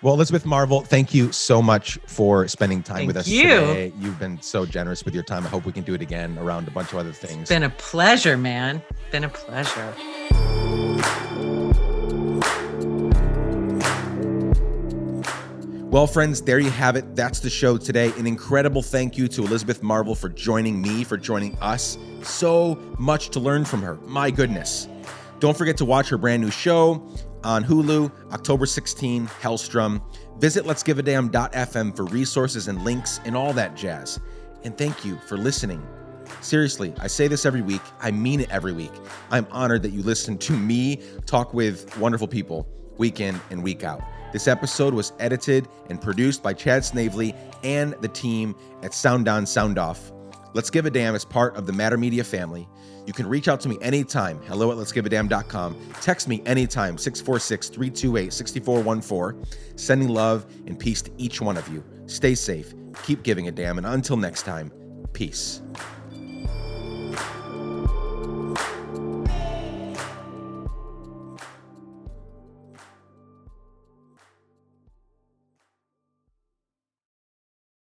Well, Elizabeth Marvel, thank you so much for spending time with us you. today. You've been so generous with your time. I hope we can do it again around a bunch of other things. It's been a pleasure, man. Been a pleasure. Well, friends, there you have it. That's the show today. An incredible thank you to Elizabeth Marvel for joining me, for joining us. So much to learn from her. My goodness. Don't forget to watch her brand new show on Hulu, October 16, Helstrom. Visit letsgiveadamn.fm for resources and links and all that jazz. And thank you for listening. Seriously, I say this every week. I mean it every week. I'm honored that you listen to me talk with wonderful people week in and week out. This episode was edited and produced by Chad Snavely and the team at Sound On Sound Off. Let's Give a Damn is part of the Matter Media family. You can reach out to me anytime. Hello at letsgiveadamn.com. Text me anytime, 646 328 6414. Sending love and peace to each one of you. Stay safe, keep giving a damn, and until next time, peace.